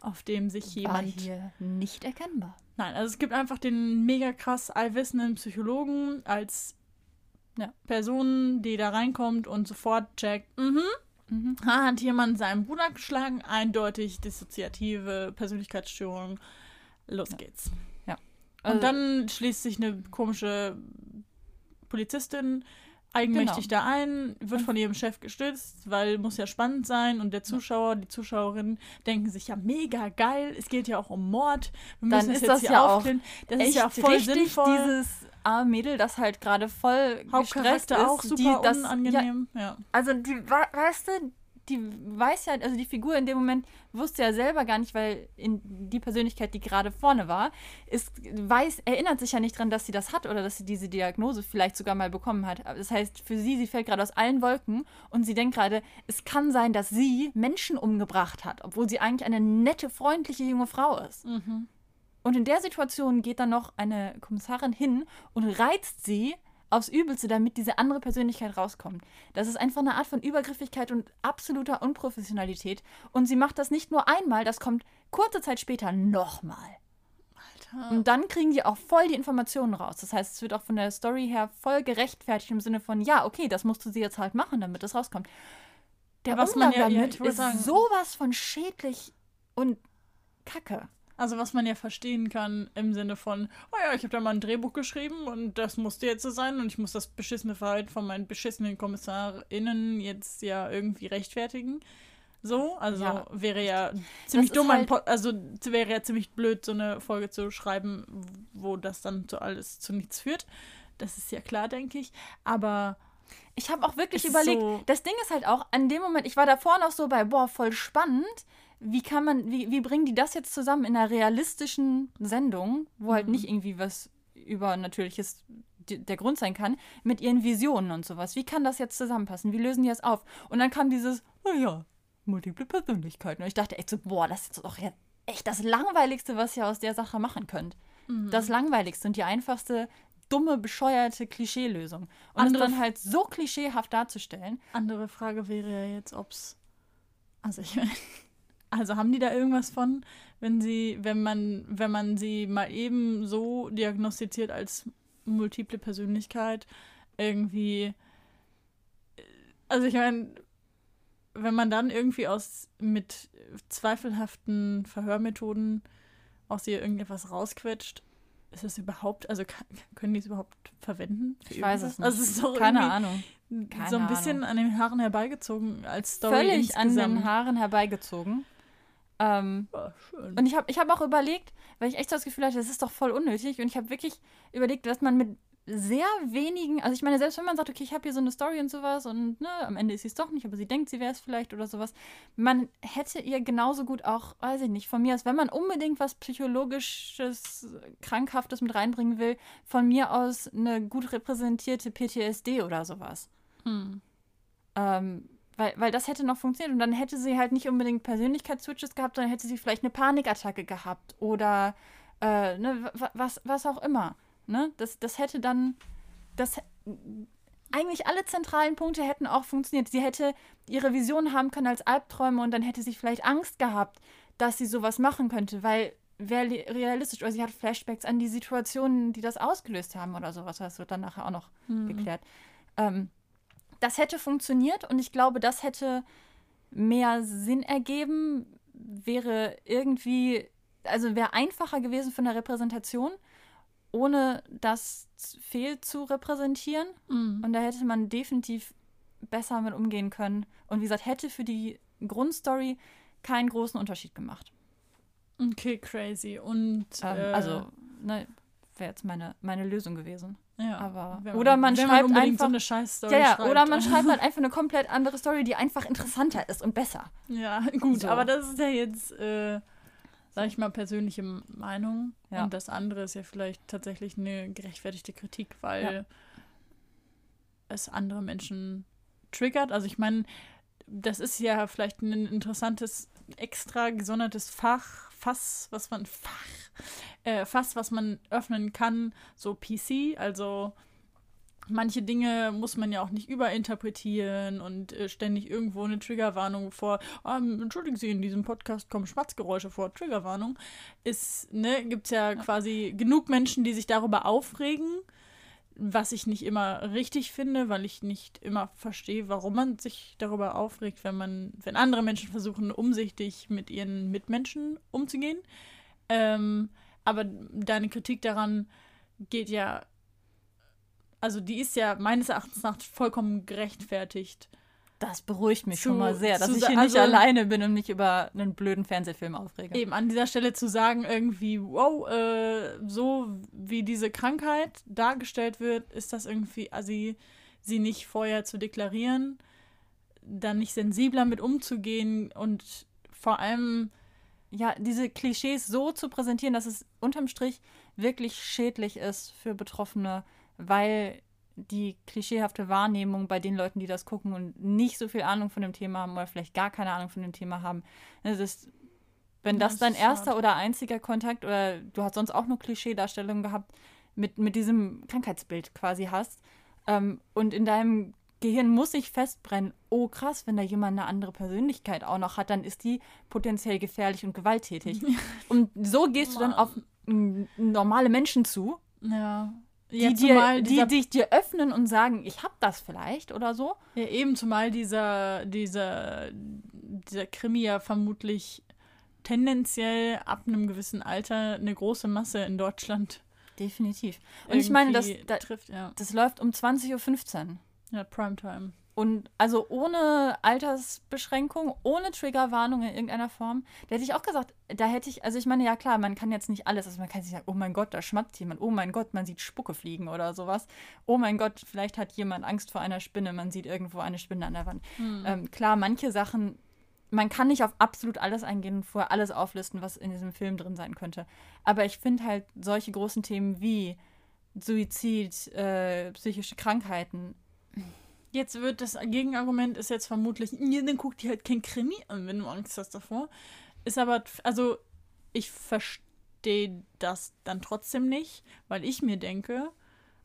S1: auf dem sich
S2: War
S1: jemand
S2: hier nicht erkennbar.
S1: Nein, also es gibt einfach den mega krass allwissenden Psychologen als
S2: Ja.
S1: Person, die da reinkommt und sofort checkt, mhm,
S2: Mhm.
S1: ha, hat jemand seinen Bruder geschlagen, eindeutig dissoziative Persönlichkeitsstörung. Los geht's.
S2: Also-
S1: und dann schließt sich eine komische Polizistin eigenmächtig
S2: Genau.
S1: da ein, wird von ihrem Chef gestützt, weil muss ja spannend sein und der Zuschauer, die Zuschauerinnen denken sich ja mega geil, es geht ja auch um Mord, wir
S2: Dann
S1: müssen es
S2: ist
S1: jetzt
S2: das
S1: hier
S2: ja auch
S1: aufklären. Das
S2: Echt
S1: ist ja voll
S2: richtig,
S1: sinnvoll.
S2: dieses arme Mädel, das halt gerade voll gestresst ist.
S1: Auch super
S2: die das, Ja,
S1: unangenehm. Ja.
S2: also die, we- weißt du, die weiß ja, also die Figur in dem Moment wusste ja selber gar nicht, weil in die Persönlichkeit, die gerade vorne war, ist, weiß, erinnert sich ja nicht dran, dass sie das hat oder dass sie diese Diagnose vielleicht sogar mal bekommen hat. Das heißt, für sie, sie fällt gerade aus allen Wolken und sie denkt gerade, es kann sein, dass sie Menschen umgebracht hat, obwohl sie eigentlich eine nette, freundliche junge Frau ist.
S1: Mhm.
S2: Und in der Situation geht dann noch eine Kommissarin hin und reizt sie aufs Übelste, damit diese andere Persönlichkeit rauskommt. Das ist einfach eine Art von Übergriffigkeit und absoluter Unprofessionalität. Und sie macht das nicht nur einmal, das kommt kurze Zeit später nochmal.
S1: Alter.
S2: Und dann kriegen die auch voll die Informationen raus. Das heißt, es wird auch von der Story her voll gerechtfertigt im Sinne von, ja, okay, das musst du sie jetzt halt machen, damit das rauskommt. Der
S1: Was
S2: Umgang
S1: ja- ja,
S2: damit
S1: wollte
S2: ist
S1: sagen-
S2: sowas von schädlich und kacke.
S1: Also was man ja verstehen kann im Sinne von, oh ja, ich habe da mal ein Drehbuch geschrieben und das musste jetzt so sein und ich muss das beschissene Verhalten von meinen beschissenen KommissarInnen jetzt ja irgendwie rechtfertigen. So, also
S2: Ja.
S1: wäre ja ziemlich
S2: ist
S1: dumm, ein
S2: halt-
S1: also wäre ja ziemlich blöd, so eine Folge zu schreiben, wo das dann zu alles zu nichts führt. Das ist ja klar, denke ich. Aber
S2: Ich habe auch wirklich überlegt,
S1: so-
S2: das Ding ist halt auch, an dem Moment, ich war davor noch so bei, boah, voll spannend. Wie kann man, wie, wie bringen die das jetzt zusammen in einer realistischen Sendung, wo halt
S1: Mhm.
S2: nicht irgendwie was Übernatürliches der Grund sein kann, mit ihren Visionen und sowas. Wie kann das jetzt zusammenpassen? Wie lösen die das auf? Und dann kam dieses, naja, multiple Persönlichkeiten. Und ich dachte echt so, boah, das ist doch echt das Langweiligste, was ihr aus der Sache machen könnt.
S1: Mhm.
S2: Das Langweiligste und die einfachste, dumme, bescheuerte Klischeelösung. Und es
S1: Andere-
S2: dann halt so klischeehaft darzustellen.
S1: andere Frage wäre ja jetzt, ob's. Also ich meine, also haben die da irgendwas von, wenn sie, wenn man, wenn man sie mal eben so diagnostiziert als multiple Persönlichkeit, irgendwie. Also ich meine, wenn man dann irgendwie aus mit zweifelhaften Verhörmethoden aus ihr irgendetwas rausquetscht, ist das überhaupt, also kann, können die es überhaupt verwenden?
S2: Ich weiß es nicht.
S1: Also es ist
S2: Keine Ahnung. Keine
S1: so ein bisschen an den Haaren herbeigezogen als Story
S2: Völlig an
S1: insgesamt.
S2: den Haaren herbeigezogen. Ähm,
S1: Ja, schön.
S2: und ich habe ich hab auch überlegt, weil ich echt so das Gefühl hatte, das ist doch voll unnötig. Und ich habe wirklich überlegt, dass man mit sehr wenigen, also ich meine, selbst wenn man sagt, okay, ich habe hier so eine Story und sowas und ne, am Ende ist sie es doch nicht, aber sie denkt, sie wäre es vielleicht oder sowas, man hätte ihr genauso gut auch, weiß ich nicht, von mir aus, wenn man unbedingt was psychologisches, krankhaftes mit reinbringen will, von mir aus eine gut repräsentierte PTSD oder sowas.
S1: Hm.
S2: Ähm, weil, weil das hätte noch funktioniert und dann hätte sie halt nicht unbedingt Persönlichkeitsswitches gehabt, sondern hätte sie vielleicht eine Panikattacke gehabt oder äh, ne, wa- was, was auch immer. Ne? Das, das hätte dann, das eigentlich alle zentralen Punkte hätten auch funktioniert. Sie hätte ihre Vision haben können als Albträume und dann hätte sie vielleicht Angst gehabt, dass sie sowas machen könnte, weil wäre realistisch, oder sie hat Flashbacks an die Situationen, die das ausgelöst haben oder sowas. Das wird dann nachher auch noch geklärt. Ähm, das hätte funktioniert und ich glaube, das hätte mehr Sinn ergeben, wäre irgendwie, also wäre einfacher gewesen von der Repräsentation, ohne das fehl zu repräsentieren.
S1: Mhm.
S2: Und da hätte man definitiv besser mit umgehen können. Und wie gesagt, hätte für die Grundstory keinen großen Unterschied gemacht.
S1: Okay, crazy. Und
S2: Ähm,
S1: äh,
S2: also, ne, wäre jetzt meine, meine Lösung gewesen.
S1: ja,
S2: aber-
S1: wenn
S2: oder man schreibt
S1: unbedingt
S2: einfach-
S1: so eine Scheißstory
S2: Ja, ja,
S1: schreibt.
S2: oder man schreibt halt einfach eine komplett andere Story, die einfach interessanter ist und besser.
S1: Ja, gut,
S2: So.
S1: aber das ist ja jetzt, äh, sag ich mal, persönliche Meinung.
S2: Ja.
S1: Und das andere ist ja vielleicht tatsächlich eine gerechtfertigte Kritik, weil
S2: Ja.
S1: es andere Menschen triggert. Also ich meine, das ist ja vielleicht ein interessantes, extra gesondertes Fach, Fass, was man, Fach, äh, Fass, was man öffnen kann, so PC, also manche Dinge muss man ja auch nicht überinterpretieren und äh, ständig irgendwo eine Triggerwarnung vor. Ähm, entschuldigen Sie, in diesem Podcast kommen Schmatzgeräusche vor. Triggerwarnung. Ist, ne, gibt's ja, quasi genug Menschen, die sich darüber aufregen, was ich nicht immer richtig finde, weil ich nicht immer verstehe, warum man sich darüber aufregt, wenn man, wenn andere Menschen versuchen, umsichtig mit ihren Mitmenschen umzugehen. Ähm, aber deine Kritik daran geht ja also die ist ja meines Erachtens nach vollkommen gerechtfertigt.
S2: Das beruhigt mich
S1: Zu-
S2: schon mal sehr, dass ich hier nicht
S1: also-
S2: alleine bin und mich über einen blöden Fernsehfilm aufrege.
S1: Eben an dieser Stelle zu sagen, irgendwie, wow, äh, so wie diese Krankheit dargestellt wird, ist das irgendwie, also sie, sie nicht vorher zu deklarieren, da nicht sensibler mit umzugehen und vor allem
S2: ja, diese Klischees so zu präsentieren, dass es unterm Strich wirklich schädlich ist für Betroffene, weil die klischeehafte Wahrnehmung bei den Leuten, die das gucken und nicht so viel Ahnung von dem Thema haben oder vielleicht gar keine Ahnung von dem Thema haben, das ist, wenn das,
S1: Das
S2: dein erster
S1: hart.
S2: oder einziger Kontakt oder du hast sonst auch nur Klischeedarstellungen gehabt, mit, mit diesem Krankheitsbild quasi hast ähm, und in deinem Gehirn muss sich festbrennen, oh krass, wenn da jemand eine andere Persönlichkeit auch noch hat, dann ist die potenziell gefährlich und gewalttätig. und so gehst du dann auf normale Menschen zu,
S1: ja,
S2: die, dir, die dich dir öffnen und sagen, ich hab das vielleicht oder so.
S1: ja, eben zumal dieser, dieser, dieser Krimi ja vermutlich tendenziell ab einem gewissen Alter eine große Masse in Deutschland
S2: Definitiv. Und ich meine, das, da,
S1: trifft, ja.
S2: das läuft um 20.15 Uhr.
S1: Ja, Primetime.
S2: Und also ohne Altersbeschränkung, ohne Triggerwarnung in irgendeiner Form, da hätte ich auch gesagt, da hätte ich, also ich meine, ja klar, man kann jetzt nicht alles, also man kann nicht sagen, oh mein Gott, da schmatzt jemand, oh mein Gott, man sieht Spucke fliegen oder sowas. Oh mein Gott, vielleicht hat jemand Angst vor einer Spinne, man sieht irgendwo eine Spinne an der Wand. Ähm, klar, manche Sachen, man kann nicht auf absolut alles eingehen und vorher alles auflisten, was in diesem Film drin sein könnte. Aber ich finde halt solche großen Themen wie Suizid, äh, psychische Krankheiten,
S1: Jetzt wird das Gegenargument ist jetzt vermutlich, ja, dann guck dir halt kein Krimi an, wenn du Angst hast davor. Ist aber, also ich verstehe das dann trotzdem nicht, weil ich mir denke,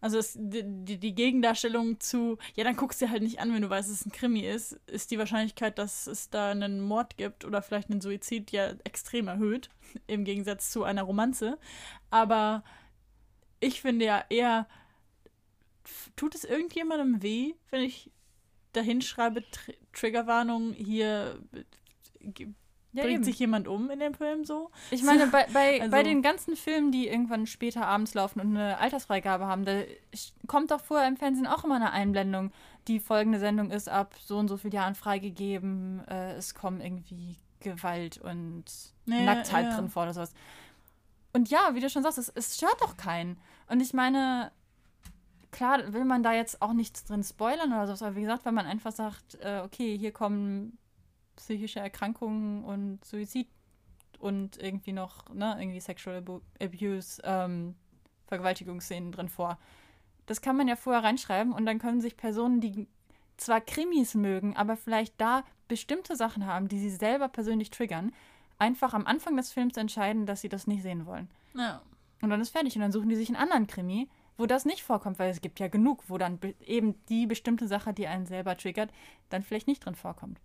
S1: also es, die, die, Gegendarstellung zu, ja, dann guckst du halt nicht an, wenn du weißt, dass es ein Krimi ist, ist die Wahrscheinlichkeit, dass es da einen Mord gibt oder vielleicht einen Suizid ja extrem erhöht, im Gegensatz zu einer Romanze. Aber ich finde ja eher, tut es irgendjemandem weh, wenn ich dahin schreibe, Tr Triggerwarnung, hier äh,
S2: Ja,
S1: bringt
S2: eben.
S1: sich jemand um in dem Film so?
S2: Ich meine, bei, bei,
S1: Also-
S2: bei den ganzen Filmen, die irgendwann später abends laufen und eine Altersfreigabe haben, da kommt doch vorher im Fernsehen auch immer eine Einblendung. Die folgende Sendung ist ab so und so vielen Jahren freigegeben. Äh, es kommen irgendwie Gewalt und
S1: Ja,
S2: Nacktheit
S1: ja.
S2: drin vor oder sowas. Und ja, wie du schon sagst, es, es stört doch keinen. Und ich meine, klar will man da jetzt auch nichts drin spoilern oder sowas, aber wie gesagt, wenn man einfach sagt, äh, okay, hier kommen psychische Erkrankungen und Suizid und irgendwie noch, ne, irgendwie Sexual Abu Abuse, ähm, Vergewaltigungsszenen drin vor. Das kann man ja vorher reinschreiben und dann können sich Personen, die zwar Krimis mögen, aber vielleicht da bestimmte Sachen haben, die sie selber persönlich triggern, einfach am Anfang des Films entscheiden, dass sie das nicht sehen wollen.
S1: Ja.
S2: Und dann ist fertig. Und dann suchen die sich einen anderen Krimi, wo das nicht vorkommt, weil es gibt ja genug, wo dann be eben die bestimmte Sache, die einen selber triggert, dann vielleicht nicht drin vorkommt.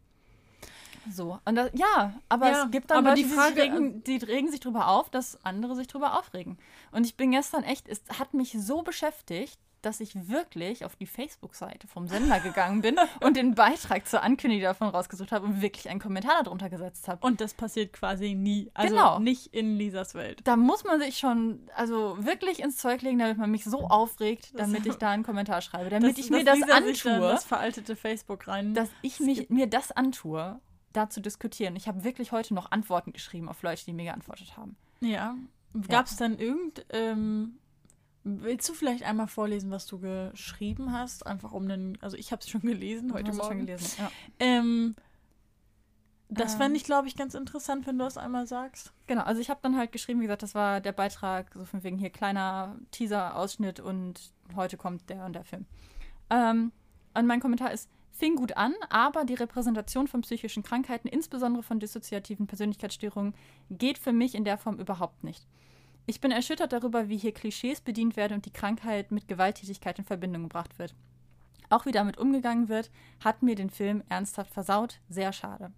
S2: So. Und das, ja, aber
S1: Ja,
S2: es gibt dann
S1: aber
S2: Leute,
S1: die
S2: die,
S1: Frage-
S2: sich regen, die regen sich drüber auf, dass andere sich drüber aufregen. Und ich bin gestern echt, es hat mich so beschäftigt, dass ich wirklich auf die Facebook-Seite vom Sender gegangen bin und den Beitrag zur Ankündigung davon rausgesucht habe und wirklich einen Kommentar darunter gesetzt habe.
S1: Und das passiert quasi nie. Also
S2: Genau.
S1: nicht in Lisas Welt.
S2: da muss man sich schon, also wirklich ins Zeug legen, damit man mich so aufregt, damit ich da einen Kommentar schreibe, damit ich mir das
S1: Lisa
S2: antue,
S1: Das veraltete Facebook rein.
S2: dass ich mich, mir das antue, da zu diskutieren. Ich habe wirklich heute noch Antworten geschrieben auf Leute, die mir geantwortet haben.
S1: ja. Gab es dann irgend. Ähm, willst du vielleicht einmal vorlesen, was du geschrieben hast? Einfach um den. Also ich habe es schon gelesen heute Morgen.
S2: schon gelesen. Ja.
S1: Ähm, das
S2: Ähm.
S1: fände ich, glaube ich, ganz interessant, wenn du das einmal sagst.
S2: Genau, also ich habe dann halt geschrieben, wie gesagt, das war der Beitrag, so von wegen hier kleiner Teaser-Ausschnitt und heute kommt der und der Film. Ähm, und mein Kommentar ist, fing gut an, aber die Repräsentation von psychischen Krankheiten, insbesondere von dissoziativen Persönlichkeitsstörungen, geht für mich in der Form überhaupt nicht. Ich bin erschüttert darüber, wie hier Klischees bedient werden und die Krankheit mit Gewalttätigkeit in Verbindung gebracht wird. Auch wie damit umgegangen wird, hat mir den Film ernsthaft versaut. Sehr schade.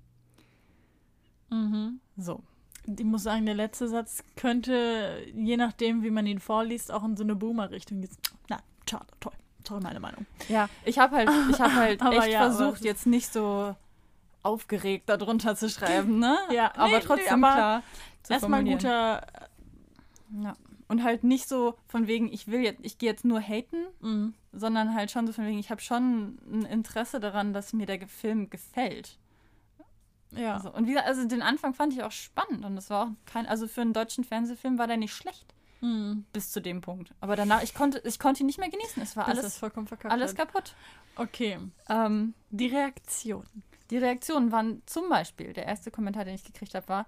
S2: So.
S1: Ich muss sagen, der letzte Satz könnte, je nachdem, wie man ihn vorliest, auch in so eine Boomer-Richtung gehen. Na, schade, toll. Toll, meine Meinung.
S2: Ja, ich habe halt, ich hab halt echt
S1: ja,
S2: versucht, jetzt nicht so aufgeregt darunter zu schreiben, ne?
S1: Ja,
S2: aber
S1: nee, nee,
S2: trotzdem
S1: aber
S2: klar.
S1: Erstmal guter.
S2: Ja. Und halt nicht so von wegen, ich will jetzt, ich gehe jetzt nur haten,
S1: Mm,
S2: sondern halt schon so von wegen, ich habe schon ein Interesse daran, dass mir der Film gefällt.
S1: ja.
S2: Also, und wie gesagt, also den Anfang fand ich auch spannend und das war auch kein, also für einen deutschen Fernsehfilm war der nicht schlecht
S1: Mm,
S2: bis zu dem Punkt. Aber danach, ich konnte, ich konnte ihn nicht mehr genießen. Es war
S1: alles
S2: alles,
S1: vollkommen verkackt.
S2: alles kaputt.
S1: Okay.
S2: Ähm,
S1: Die Reaktion.
S2: Die Reaktionen waren zum Beispiel, der erste Kommentar, den ich gekriegt habe, war,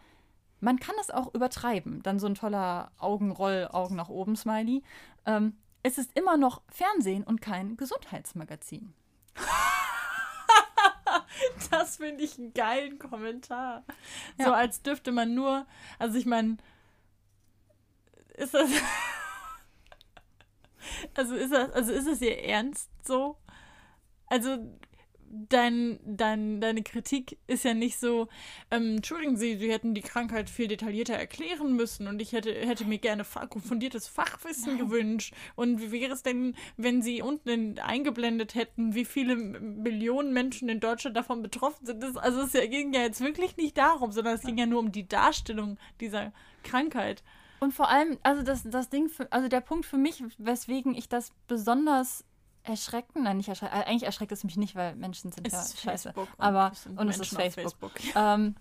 S2: man kann es auch übertreiben. Dann so ein toller Augenroll, Augen nach oben Smiley. Ähm, es ist immer noch Fernsehen und kein Gesundheitsmagazin.
S1: das finde ich einen geilen Kommentar. Ja. So als dürfte man nur, also ich meine, ist das, also ist das, also ist es ihr Ernst so? Also dein, dein, deine Kritik ist ja nicht so, ähm, entschuldigen Sie, Sie hätten die Krankheit viel detaillierter erklären müssen und ich hätte, hätte mir gerne fundiertes Fachwissen Nein. gewünscht. Und wie wäre es denn, wenn Sie unten eingeblendet hätten, wie viele Millionen Menschen in Deutschland davon betroffen sind? Das, also es ging ja jetzt wirklich nicht darum, sondern es ging ja nur um die Darstellung dieser Krankheit.
S2: Und vor allem, also das, das Ding, für, also der Punkt für mich, weswegen ich das besonders erschrecken, nein, nicht erschrecken, äh, eigentlich erschreckt es mich nicht, weil Menschen sind es ja scheiße. Facebook aber, und, und es ist Facebook. Facebook. Ähm,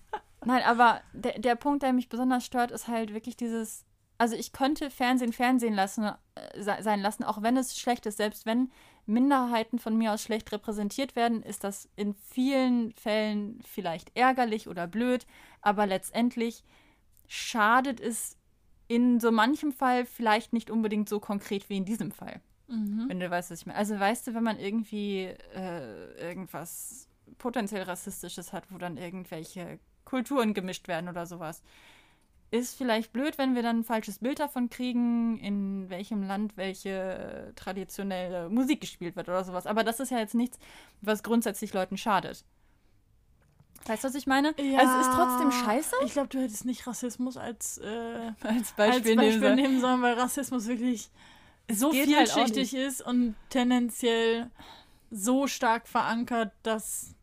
S2: nein, aber der, der Punkt, der mich besonders stört, ist halt wirklich dieses, also ich könnte Fernsehen Fernsehen lassen, äh, sein lassen, auch wenn es schlecht ist, selbst wenn Minderheiten von mir aus schlecht repräsentiert werden, ist das in vielen Fällen vielleicht ärgerlich oder blöd, aber letztendlich schadet es in so manchem Fall vielleicht nicht unbedingt so konkret wie in diesem Fall. Mhm. Wenn du weißt, was ich meine. Also weißt du, wenn man irgendwie äh, irgendwas potenziell Rassistisches hat, wo dann irgendwelche Kulturen gemischt werden oder sowas. Ist vielleicht blöd, wenn wir dann ein falsches Bild davon kriegen, in welchem Land welche traditionelle Musik gespielt wird oder sowas. Aber das ist ja jetzt nichts, was grundsätzlich Leuten schadet. Weißt du, was ich meine? Ja, also es ist trotzdem scheiße.
S1: Ich glaube, du hättest nicht Rassismus als, äh, als Beispiel, als Beispiel nehmen sollen, weil Rassismus wirklich so halt vielschichtig halt ist und tendenziell so stark verankert, dass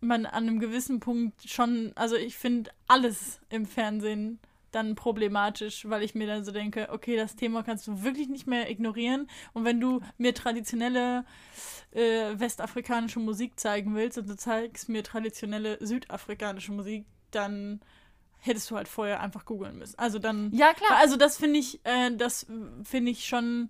S1: man an einem gewissen Punkt schon, also ich finde alles im Fernsehen dann problematisch, weil ich mir dann so denke, okay, das Thema kannst du wirklich nicht mehr ignorieren. Und wenn du mir traditionelle äh, westafrikanische Musik zeigen willst und du zeigst mir traditionelle südafrikanische Musik, dann hättest du halt vorher einfach googeln müssen. Also dann.
S2: Ja, klar.
S1: Also das finde ich, äh, das finde ich schon.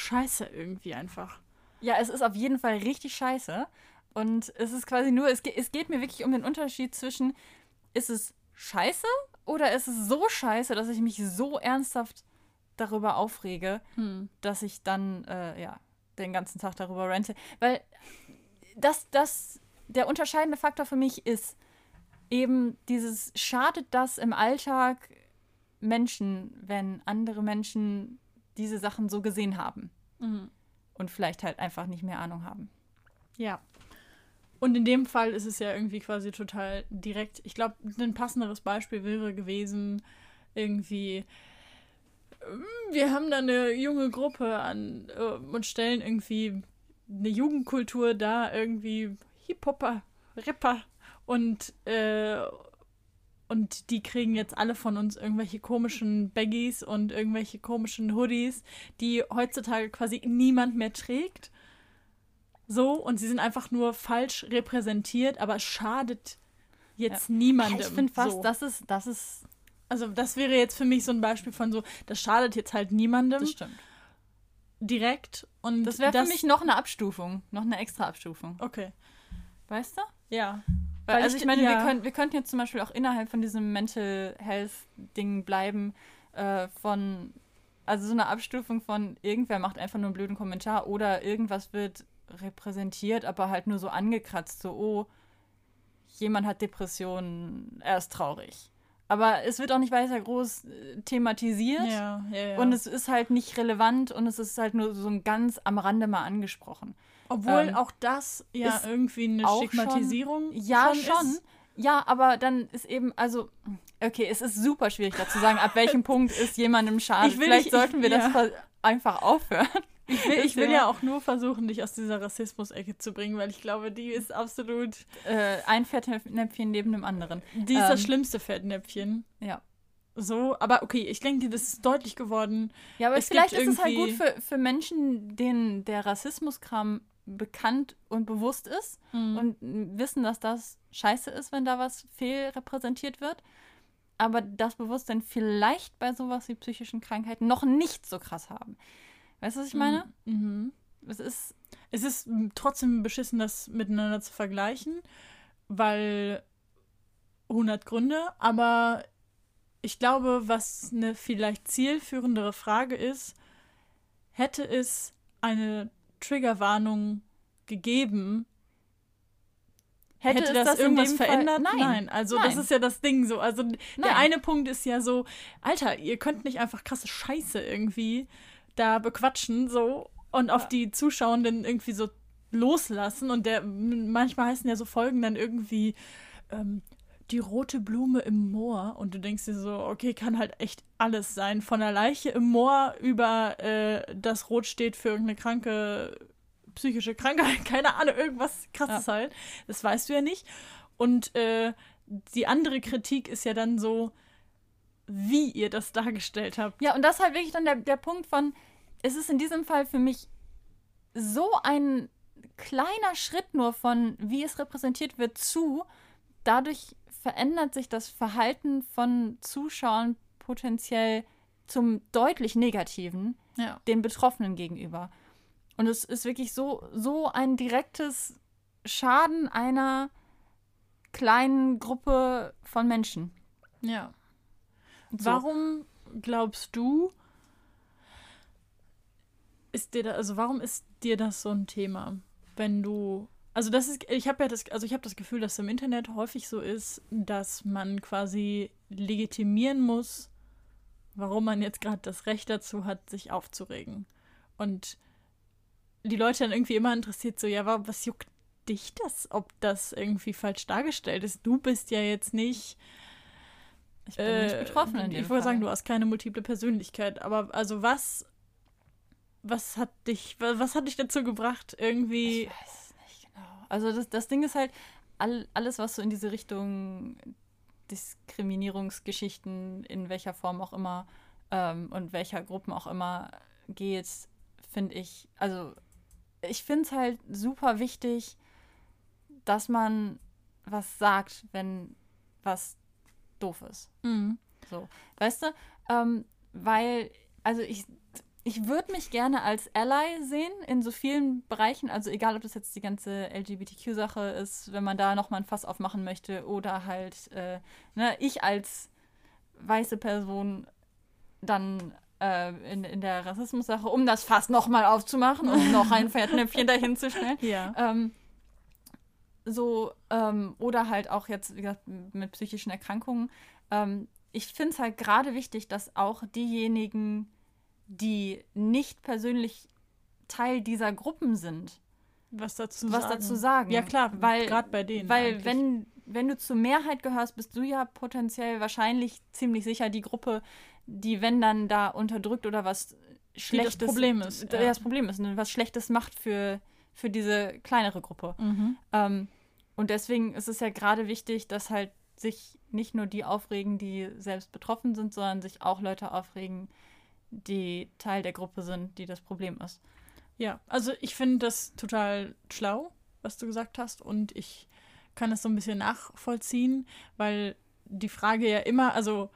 S1: Scheiße irgendwie einfach.
S2: Ja, es ist auf jeden Fall richtig scheiße. Und es ist quasi nur, es, es geht mir wirklich um den Unterschied zwischen, ist es scheiße oder ist es so scheiße, dass ich mich so ernsthaft darüber aufrege, hm. dass ich dann, äh, ja, den ganzen Tag darüber rente. Weil das, das, der unterscheidende Faktor für mich ist eben dieses, schadet das im Alltag Menschen, wenn andere Menschen diese Sachen so gesehen haben. Mhm. Und vielleicht halt einfach nicht mehr Ahnung haben.
S1: Ja. Und in dem Fall ist es ja irgendwie quasi total direkt. Ich glaube, ein passenderes Beispiel wäre gewesen, irgendwie, hm, wir haben da eine junge Gruppe an äh, und stellen irgendwie eine Jugendkultur da, irgendwie Hip-Hopper, Rapper und äh, und die kriegen jetzt alle von uns irgendwelche komischen Baggies und irgendwelche komischen Hoodies, die heutzutage quasi niemand mehr trägt. So, und sie sind einfach nur falsch repräsentiert, aber es schadet jetzt ja. niemandem. Ich
S2: finde fast, so. das ist, das ist.
S1: Also, das wäre jetzt für mich so ein Beispiel von so, das schadet jetzt halt niemandem.
S2: Das stimmt.
S1: Direkt. Und
S2: das wäre für mich noch eine Abstufung, noch eine extra Abstufung.
S1: Okay.
S2: Weißt du?
S1: Ja.
S2: Weil also ich, ich meine, ja. wir, können, wir könnten jetzt zum Beispiel auch innerhalb von diesem Mental Health-Ding bleiben, äh, von, also so eine Abstufung von irgendwer macht einfach nur einen blöden Kommentar oder irgendwas wird repräsentiert, aber halt nur so angekratzt, so, oh, jemand hat Depressionen, er ist traurig. Aber es wird auch nicht weiter groß äh, thematisiert.
S1: Ja, ja, ja.
S2: Und es ist halt nicht relevant und es ist halt nur so ein ganz am Rande mal angesprochen.
S1: Obwohl ähm, auch das ja irgendwie eine Stigmatisierung
S2: schon, ja, schon. schon. Ja, aber dann ist eben, also, okay, es ist super schwierig dazu sagen, ab welchem Punkt ist jemandem schade. Vielleicht nicht, sollten wir ja. das einfach aufhören.
S1: Ich will, ich will ja auch nur versuchen, dich aus dieser Rassismus-Ecke zu bringen, weil ich glaube, die ist absolut.
S2: Äh, ein Fettnäpfchen neben dem anderen.
S1: Die ist ähm, das schlimmste Fettnäpfchen.
S2: Ja.
S1: So, aber okay, ich denke, das ist deutlich geworden.
S2: Ja, aber es vielleicht ist es halt gut für, für Menschen, denen der Rassismuskram bekannt und bewusst ist mhm. und wissen, dass das scheiße ist, wenn da was fehlrepräsentiert wird. Aber das Bewusstsein vielleicht bei sowas wie psychischen Krankheiten noch nicht so krass haben. Weißt du, was ich meine?
S1: Mhm. Es ist, es ist trotzdem beschissen, das miteinander zu vergleichen, weil 100 Gründe, aber ich glaube, was eine vielleicht zielführendere Frage ist, hätte es eine Triggerwarnung gegeben, hätte, hätte das, das, irgendwas verändert?
S2: Nein. Nein.
S1: Also
S2: Nein.
S1: das ist ja das Ding so. Also Nein. der eine Punkt ist ja so, Alter, ihr könnt nicht einfach krasse Scheiße irgendwie da bequatschen so und ja. auf die Zuschauenden irgendwie so loslassen. Und der manchmal heißen ja so Folgen dann irgendwie ähm, die rote Blume im Moor und du denkst dir so, okay, kann halt echt alles sein. Von der Leiche im Moor über äh, das Rot steht für irgendeine kranke, psychische Krankheit, keine Ahnung, irgendwas krasses ja. halt. Das weißt du ja nicht. Und äh, die andere Kritik ist ja dann so, wie ihr das dargestellt habt.
S2: Ja, und das ist halt wirklich dann der, der Punkt von, es ist in diesem Fall für mich so ein kleiner Schritt nur von, wie es repräsentiert wird, zu, dadurch verändert sich das Verhalten von Zuschauern potenziell zum deutlich Negativen
S1: ja.
S2: den Betroffenen gegenüber. Und es ist wirklich so, so ein direktes Schaden einer kleinen Gruppe von Menschen.
S1: Ja. So. Warum glaubst du, ist dir da, also warum ist dir das so ein Thema, wenn du also das ist, ich habe ja das, also ich habe das Gefühl, dass es im Internet häufig so ist, dass man quasi legitimieren muss, warum man jetzt gerade das Recht dazu hat, sich aufzuregen. Und die Leute dann irgendwie immer interessiert, so, ja, was juckt dich das, ob das irgendwie falsch dargestellt ist? Du bist ja jetzt nicht.
S2: Ich bin äh, nicht betroffen. In
S1: ich wollte sagen, du hast keine multiple Persönlichkeit, aber also was, was hat dich, was hat dich dazu gebracht, irgendwie.
S2: Ich weiß also das, das Ding ist halt, all, alles, was so in diese Richtung Diskriminierungsgeschichten, in welcher Form auch immer ähm, und welcher Gruppen auch immer geht, finde ich, also ich finde es halt super wichtig, dass man was sagt, wenn was doof ist.
S1: Mhm.
S2: So, weißt du, ähm, weil, also ich, ich würde mich gerne als Ally sehen in so vielen Bereichen. Also egal, ob das jetzt die ganze LGBTQ-Sache ist, wenn man da nochmal ein Fass aufmachen möchte oder halt äh, ne, ich als weiße Person dann äh, in, in der Rassismus-Sache, um das Fass nochmal aufzumachen und noch ein Fettnäpfchen dahin zu stellen.
S1: Ja.
S2: Ähm, so, ähm, oder halt auch jetzt, wie gesagt, mit psychischen Erkrankungen. Ähm, ich finde es halt gerade wichtig, dass auch diejenigen, die nicht persönlich Teil dieser Gruppen sind,
S1: was dazu
S2: was
S1: sagen.
S2: dazu sagen.
S1: Ja klar,
S2: weil
S1: gerade bei denen.
S2: Weil eigentlich. wenn wenn du zur Mehrheit gehörst, bist du ja potenziell wahrscheinlich ziemlich sicher die Gruppe, die wenn dann da unterdrückt oder was schlechtes
S1: das Problem ist,
S2: ja. das Problem ist, ne, was schlechtes macht für für diese kleinere Gruppe.
S1: Mhm.
S2: Ähm, und deswegen ist es ja gerade wichtig, dass halt sich nicht nur die aufregen, die selbst betroffen sind, sondern sich auch Leute aufregen, die Teil der Gruppe sind, die das Problem ist.
S1: Ja, also ich finde das total schlau, was du gesagt hast. Und ich kann das so ein bisschen nachvollziehen, weil die Frage ja immer, also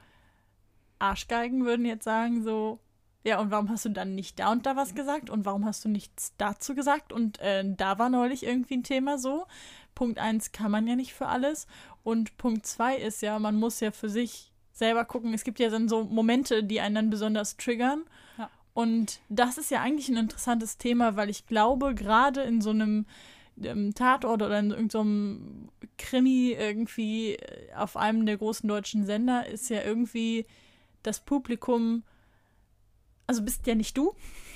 S1: Arschgeigen würden jetzt sagen, so, ja, und warum hast du dann nicht da und da was gesagt? Und warum hast du nichts dazu gesagt? Und äh, da war neulich irgendwie ein Thema so. Punkt eins kann man ja nicht für alles. Und Punkt zwei ist ja, man muss ja für sich selber gucken. Es gibt ja dann so Momente, die einen dann besonders triggern.
S2: Ja.
S1: Und das ist ja eigentlich ein interessantes Thema, weil ich glaube, gerade in so einem ähm, Tatort oder in irgendeinem so Krimi irgendwie äh, auf einem der großen deutschen Sender ist ja irgendwie das Publikum, also bist ja nicht du,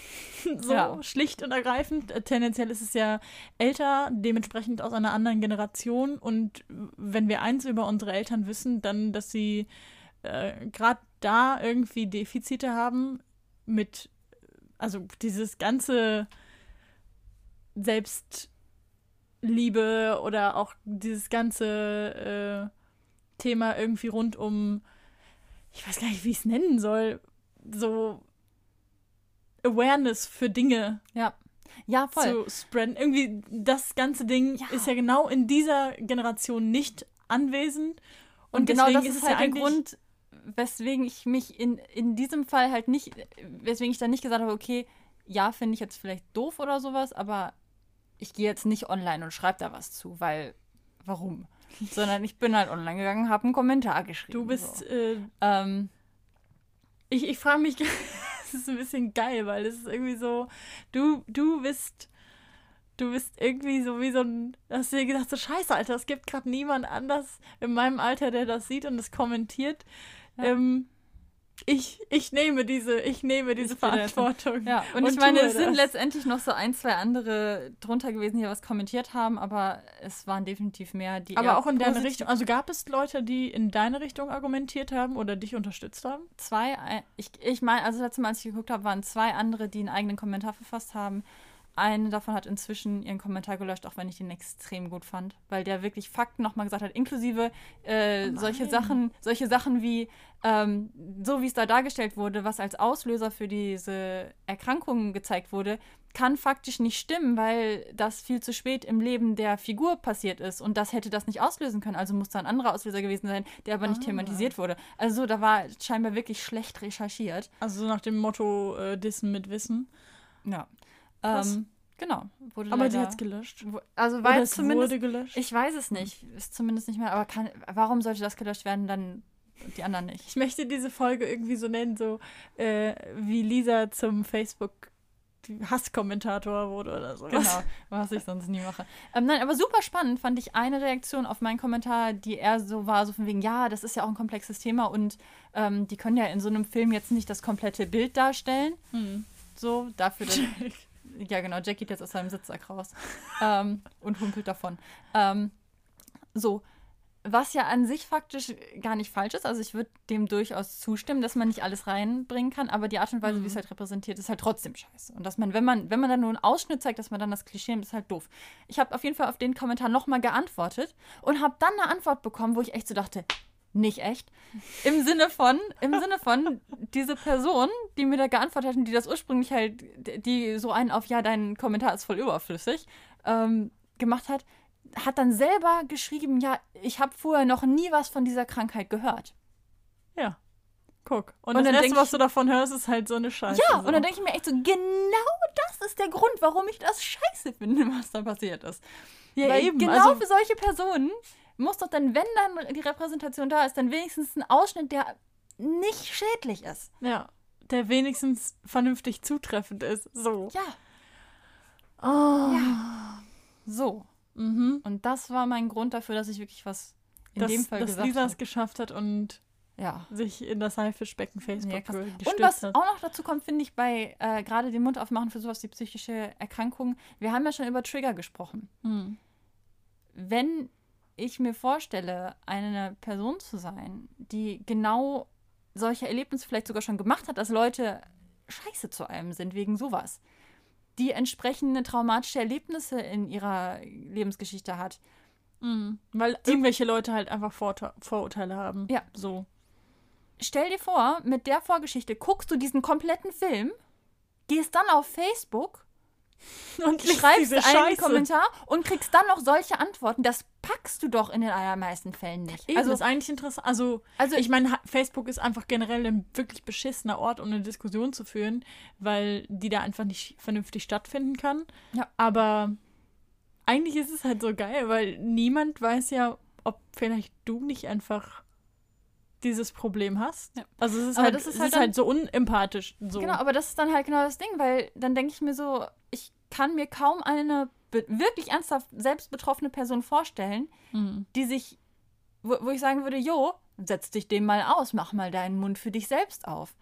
S1: so
S2: Ja.
S1: schlicht und ergreifend. Äh, Tendenziell ist es ja älter, dementsprechend aus einer anderen Generation. Und wenn wir eins über unsere Eltern wissen, dann, dass sie äh, gerade da irgendwie Defizite haben mit, also dieses ganze Selbstliebe oder auch dieses ganze äh, Thema irgendwie rund um, ich weiß gar nicht, wie ich es nennen soll, so Awareness für Dinge
S2: Ja. Ja, voll.
S1: zu spreaden. Irgendwie das ganze Ding
S2: Ja.
S1: ist ja genau in dieser Generation nicht anwesend.
S2: Und,
S1: Und,
S2: genau
S1: deswegen
S2: das
S1: ist
S2: ist
S1: es
S2: halt
S1: ja
S2: der Grund, weswegen ich mich in, in diesem Fall halt nicht, weswegen ich dann nicht gesagt habe, okay, ja, finde ich jetzt vielleicht doof oder sowas, aber ich gehe jetzt nicht online und schreibe da was zu, weil, warum? Sondern ich bin halt online gegangen, habe einen Kommentar geschrieben.
S1: Du bist,
S2: So.
S1: äh,
S2: Ähm,
S1: ich, ich frage mich, es ist ein bisschen geil, weil es ist irgendwie so, du, du bist, du bist irgendwie so wie so ein, hast du dir gedacht, so scheiße, Alter, es gibt gerade niemand anders in meinem Alter, der das sieht und das kommentiert.
S2: Ja.
S1: Ähm, ich, ich nehme diese, ich nehme diese
S2: Ich
S1: Verantwortung.
S2: ja, und,
S1: Und
S2: ich meine, es sind letztendlich noch so ein, zwei andere drunter gewesen, die was kommentiert haben, aber es waren definitiv mehr, die
S1: Aber auch in deine Richtung. Also gab es Leute, die in deine Richtung argumentiert haben oder dich unterstützt haben?
S2: zwei, ich, ich meine, also das letzte Mal, als ich geguckt habe, waren zwei andere, die einen eigenen Kommentar verfasst haben. Eine davon hat inzwischen ihren Kommentar gelöscht, auch wenn ich den extrem gut fand, weil der wirklich Fakten nochmal gesagt hat, inklusive äh,
S1: Oh
S2: solche. Sachen, solche Sachen wie ähm, so wie es da dargestellt wurde, was als Auslöser für diese Erkrankungen gezeigt wurde, kann faktisch nicht stimmen, weil das viel zu spät im Leben der Figur passiert ist und das hätte das nicht auslösen können. Also muss da ein anderer Auslöser gewesen sein, der aber nicht
S1: Ah.
S2: thematisiert wurde. Also da war scheinbar wirklich schlecht recherchiert.
S1: Also so nach dem Motto äh, Dissen mit Wissen.
S2: Ja. Ähm, genau. Wurde
S1: Aber die
S2: leider-
S1: hat es gelöscht.
S2: wo- Also
S1: Oder
S2: weil
S1: es
S2: zumindest.
S1: wurde gelöscht.
S2: Ich weiß es nicht. Ist zumindest nicht mehr. Aber kann, warum sollte das gelöscht werden, dann die anderen nicht?
S1: Ich möchte diese Folge irgendwie so nennen, so äh, wie Lisa zum Facebook Hasskommentator wurde oder so.
S2: Genau, was ich sonst nie mache. Ähm, nein, aber super spannend fand ich eine Reaktion auf meinen Kommentar, die eher so war, so von wegen, ja, das ist ja auch ein komplexes Thema und ähm, die können ja in so einem Film jetzt nicht das komplette Bild darstellen.
S1: Hm.
S2: So, dafür, dass, ja genau, Jack geht jetzt aus seinem Sitzsack raus ähm, und humpelt davon. Ähm, so, was ja an sich faktisch gar nicht falsch ist. Also ich würde dem durchaus zustimmen, dass man nicht alles reinbringen kann, aber die Art und Weise, wie es halt repräsentiert, ist halt trotzdem scheiße. Und dass man, wenn man, wenn man dann nur einen Ausschnitt zeigt, dass man dann das Klischee nimmt, ist halt doof. Ich habe auf jeden Fall auf den Kommentar nochmal geantwortet und habe dann eine Antwort bekommen, wo ich echt so dachte, nicht echt. Im Sinne von, im Sinne von, diese Person, die mir da geantwortet hat und die das ursprünglich halt, die so einen auf, ja, dein Kommentar ist voll überflüssig, ähm, gemacht hat, hat dann selber geschrieben, ja, ich habe vorher noch nie was von dieser Krankheit gehört.
S1: Ja. Guck. Und,
S2: Und
S1: das Erste, was du davon hörst, ist halt so eine Scheiße.
S2: Ja,
S1: so.
S2: und dann denke ich mir echt so, genau das ist der Grund, warum ich das scheiße finde, was da passiert ist.
S1: ja,
S2: Weil
S1: eben.
S2: genau
S1: also,
S2: für solche Personen muss doch dann, wenn dann die Repräsentation da ist, dann wenigstens ein Ausschnitt, der nicht schädlich ist.
S1: ja, der wenigstens vernünftig zutreffend ist. So.
S2: Ja.
S1: Oh.
S2: Ja. So.
S1: Mhm.
S2: Und das war mein Grund dafür, dass ich wirklich was in
S1: dass,
S2: dem Fall
S1: dass
S2: gesagt
S1: Lisa es geschafft hat und
S2: Ja.
S1: sich in das Haifischbecken Facebook
S2: Ja, Und was
S1: hat.
S2: auch noch dazu kommt, finde ich, bei äh, gerade dem Mund aufmachen für sowas wie psychische Erkrankungen. Wir haben ja schon über Trigger gesprochen.
S1: Hm.
S2: Wenn ich mir vorstelle, eine Person zu sein, die genau solche Erlebnisse vielleicht sogar schon gemacht hat, dass Leute scheiße zu einem sind wegen sowas, die entsprechende traumatische Erlebnisse in ihrer Lebensgeschichte hat,
S1: Mhm. Weil irgendwelche Leute halt einfach Vorte Vorurteile haben.
S2: Ja.
S1: So.
S2: Stell dir vor, mit der Vorgeschichte guckst du diesen kompletten Film, gehst dann auf Facebook,
S1: Und
S2: schreibst einen Kommentar und kriegst dann noch solche Antworten. Das packst du doch in den allermeisten Fällen nicht.
S1: Eben,
S2: also,
S1: ist eigentlich interessant. Also,
S2: also
S1: ich meine, Facebook ist einfach generell ein wirklich beschissener Ort, um eine Diskussion zu führen, weil die da einfach nicht vernünftig stattfinden kann.
S2: Ja.
S1: Aber eigentlich ist es halt so geil, weil niemand weiß ja, ob vielleicht du nicht einfach dieses Problem hast.
S2: Ja.
S1: Also es ist
S2: Aber
S1: halt,
S2: das ist halt
S1: ist halt so unempathisch. So.
S2: Genau, aber das ist dann halt genau das Ding, weil dann denke ich mir so, ich kann mir kaum eine wirklich ernsthaft selbst betroffene Person vorstellen,
S1: Mhm.
S2: die sich, wo, wo ich sagen würde, jo, setz dich dem mal aus, mach mal deinen Mund für dich selbst auf.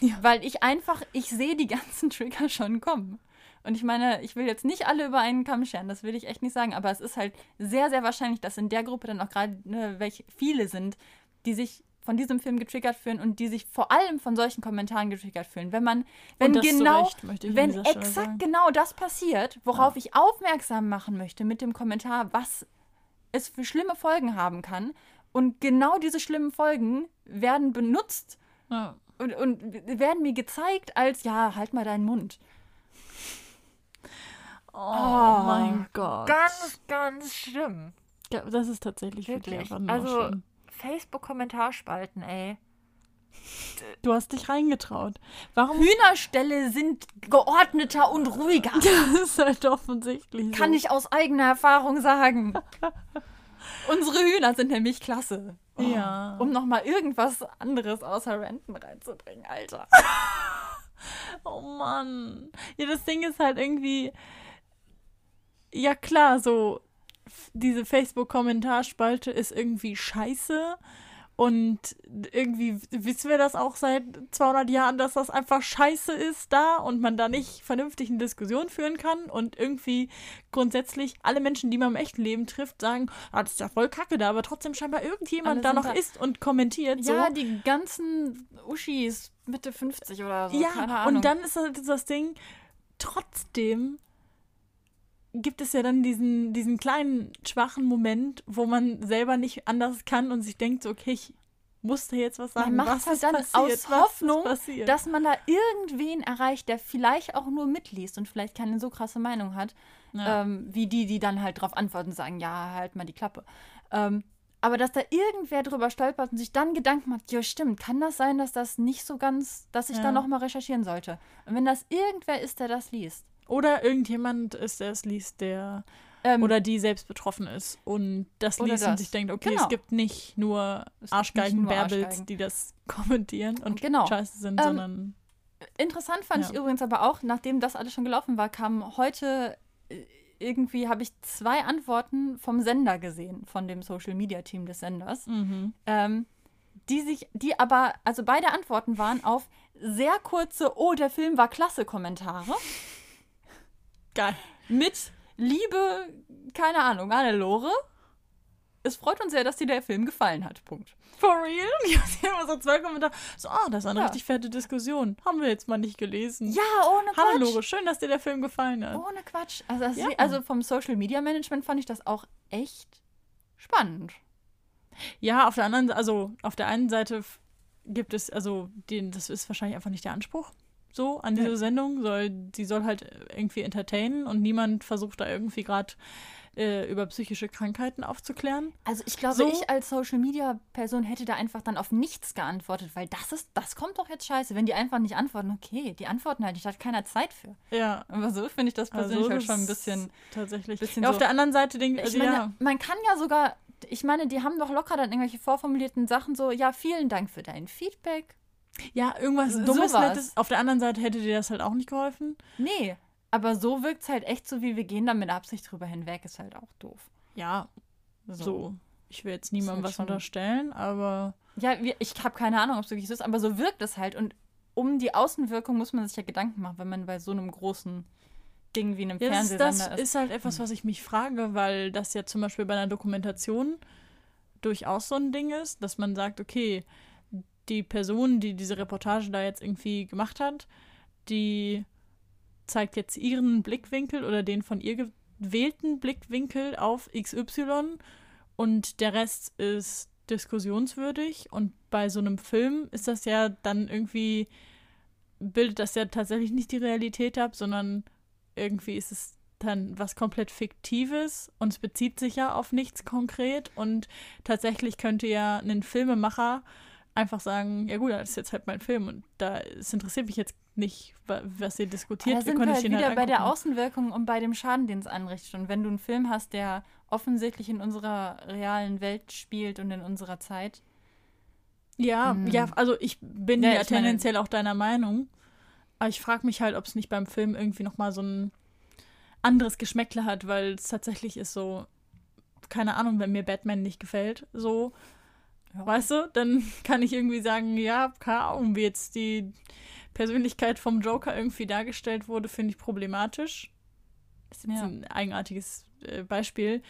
S1: Ja.
S2: Weil ich einfach, ich sehe die ganzen Trigger schon kommen. Und ich meine, ich will jetzt nicht alle über einen Kamm scheren, das will ich echt nicht sagen, aber es ist halt sehr, sehr wahrscheinlich, dass in der Gruppe dann auch gerade ne, welche viele sind, die sich von diesem Film getriggert fühlen und die sich vor allem von solchen Kommentaren getriggert fühlen. Wenn man, wenn genau,
S1: Recht, ich an
S2: wenn exakt
S1: sagen.
S2: genau das passiert, worauf ich aufmerksam machen möchte mit dem Kommentar, was es für schlimme Folgen haben kann. Und genau diese schlimmen Folgen werden benutzt
S1: Ja.
S2: und, und werden mir gezeigt als, ja, halt mal deinen Mund.
S1: Oh, mein Gott.
S2: ganz schlimm.
S1: Ja, das ist tatsächlich wirklich,
S2: Wirklich.
S1: einfach nur
S2: Also-
S1: schlimm.
S2: Facebook-Kommentarspalten, ey.
S1: Du hast dich reingetraut. Warum?
S2: Hühnerställe sind geordneter und ruhiger.
S1: Das ist halt offensichtlich.
S2: Kann
S1: so.
S2: ich aus eigener Erfahrung sagen. Unsere Hühner sind nämlich klasse. Oh,
S1: Ja.
S2: Um nochmal irgendwas anderes außer Renten reinzubringen, Alter.
S1: Oh Mann. Ja, das Ding ist halt irgendwie. Ja, klar, so. Diese Facebook-Kommentarspalte ist irgendwie scheiße. Und irgendwie wissen wir das auch seit 200 Jahren, dass das einfach scheiße ist da und man da nicht vernünftig eine Diskussion führen kann. Und irgendwie grundsätzlich alle Menschen, die man im echten Leben trifft, sagen, ah, das ist ja voll kacke da, aber trotzdem scheinbar irgendjemand
S2: Alle
S1: da noch
S2: da-
S1: ist und kommentiert. So.
S2: Ja, die ganzen Uschis Mitte 50 oder so.
S1: Ja, und dann ist das Ding, trotzdem gibt es ja dann diesen, diesen kleinen, schwachen Moment, wo man selber nicht anders kann und sich denkt, so, okay, ich musste jetzt was sagen.
S2: Man macht
S1: was
S2: halt
S1: ist
S2: dann
S1: passiert?
S2: aus Hoffnung, dass man da irgendwen erreicht, der vielleicht auch nur mitliest und vielleicht keine so krasse Meinung hat,
S1: Ja.
S2: ähm, wie die, die dann halt drauf antworten und sagen, ja, halt mal die Klappe. Ähm, aber dass da irgendwer drüber stolpert und sich dann Gedanken macht, ja stimmt, kann das sein, dass das nicht so ganz, dass ich
S1: Ja.
S2: da nochmal recherchieren sollte? Und wenn das irgendwer ist, der das liest.
S1: Oder irgendjemand ist, der es liest, der
S2: Ähm,
S1: oder die selbst betroffen ist und das liest und
S2: das.
S1: sich denkt, okay,
S2: Genau.
S1: es gibt nicht nur Arschgeigen, Bärbels, die das kommentieren und
S2: Genau.
S1: scheiße sind,
S2: Ähm,
S1: sondern
S2: Interessant fand
S1: Ja.
S2: ich übrigens aber auch, nachdem das alles schon gelaufen war, kam heute äh, irgendwie, habe ich zwei Antworten vom Sender gesehen, von dem Social Media Team des Senders,
S1: mhm.
S2: ähm, die sich, die aber, also beide Antworten waren auf sehr kurze, oh, der Film war klasse Kommentare
S1: geil.
S2: mit Liebe, keine Ahnung, Annelore. Es freut uns sehr, dass dir der Film gefallen hat. Punkt.
S1: For real? Ich habe immer so zwei Kommentare. So, ah, das ist eine
S2: Ja.
S1: richtig fette Diskussion. Haben wir jetzt mal nicht gelesen.
S2: Ja, ohne Quatsch.
S1: Hallo Lore, schön, dass dir der Film gefallen hat.
S2: Ohne Quatsch. Also, das
S1: Ja.
S2: also vom Social Media Management fand ich das auch echt spannend.
S1: Ja, auf der anderen, also auf der einen Seite gibt es, also den, das ist wahrscheinlich einfach nicht der Anspruch so an diese
S2: Ja.
S1: Sendung. Soll, die soll halt irgendwie entertainen und niemand versucht da irgendwie gerade äh, über psychische Krankheiten aufzuklären.
S2: Also ich glaube,
S1: So?
S2: ich als Social Media Person hätte da einfach dann auf nichts geantwortet, weil das ist, das kommt doch jetzt scheiße, wenn die einfach nicht antworten. Okay, die antworten halt, nicht, da hat keiner Zeit für.
S1: Ja.
S2: Aber so finde ich das persönlich
S1: Also,
S2: halt schon ein bisschen.
S1: tatsächlich.
S2: bisschen
S1: ja, auf
S2: so-
S1: der anderen Seite denke
S2: Ich
S1: also,
S2: meine,
S1: ja.
S2: man kann ja sogar, ich meine, die haben doch locker dann irgendwelche vorformulierten Sachen so, ja, vielen Dank für dein Feedback.
S1: Ja, irgendwas
S2: So-
S1: Dummes,
S2: sowas.
S1: Nettes. Auf der anderen Seite hätte dir das halt auch nicht geholfen.
S2: Nee, aber so wirkt es halt echt so, wie wir gehen da mit Absicht drüber hinweg, ist halt auch doof.
S1: Ja, so. Ich will jetzt niemandem
S2: halt
S1: was unterstellen, aber
S2: Ja, ich habe keine Ahnung, ob es wirklich so ist, aber so wirkt es halt. Und um die Außenwirkung muss man sich ja Gedanken machen, wenn man bei so einem großen Ding wie einem
S1: Ja, das,
S2: Fernsehsender
S1: das ist halt etwas, was ich mich frage, weil das ja zum Beispiel bei einer Dokumentation durchaus so ein Ding ist, dass man sagt, okay, die Person, die diese Reportage da jetzt irgendwie gemacht hat, die zeigt jetzt ihren Blickwinkel oder den von ihr ausgewählten Blickwinkel auf XY und der Rest ist diskussionswürdig. Und bei so einem Film ist das ja dann irgendwie, bildet das ja tatsächlich nicht die Realität ab, sondern irgendwie ist es dann was komplett Fiktives und es bezieht sich ja auf nichts konkret. Und tatsächlich könnte ja ein Filmemacher einfach sagen, ja gut, das ist jetzt halt mein Film und da es interessiert mich jetzt nicht, was ihr diskutiert.
S2: Da sind wir halt wieder halt bei der Außenwirkung und bei dem Schaden, den es anrichtet. Und wenn du einen Film hast, der offensichtlich in unserer realen Welt spielt und in unserer Zeit.
S1: Ja, mhm. ja, also ich bin ja, ja tendenziell meine, auch deiner Meinung. Aber ich frage mich halt, ob es nicht beim Film irgendwie nochmal so ein anderes Geschmäckle hat, weil es tatsächlich ist so, keine Ahnung, wenn mir Batman nicht gefällt, so, ja. weißt du, dann kann ich irgendwie sagen, ja, keine Ahnung, wie jetzt die Persönlichkeit vom Joker irgendwie dargestellt wurde, finde ich problematisch. Das ist jetzt ja. ein eigenartiges äh, Beispiel.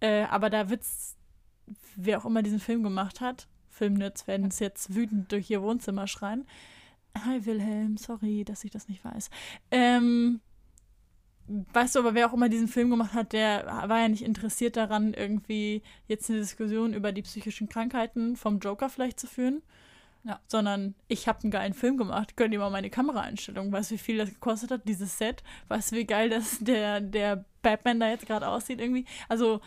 S1: Äh, aber da wird's, wer auch immer diesen Film gemacht hat, Filmnerds werden es jetzt wütend durch ihr Wohnzimmer schreien. Hi Wilhelm, sorry, dass ich das nicht weiß. Ähm, weißt du, aber wer auch immer diesen Film gemacht hat, der war ja nicht interessiert daran, irgendwie jetzt eine Diskussion über die psychischen Krankheiten vom Joker vielleicht zu führen. Ja. Sondern ich habe einen geilen Film gemacht. Gönnt ihr mal meine Kameraeinstellung. Weißt du, wie viel das gekostet hat, dieses Set? Weißt du, wie geil das der, der Batman da jetzt gerade aussieht irgendwie? Also,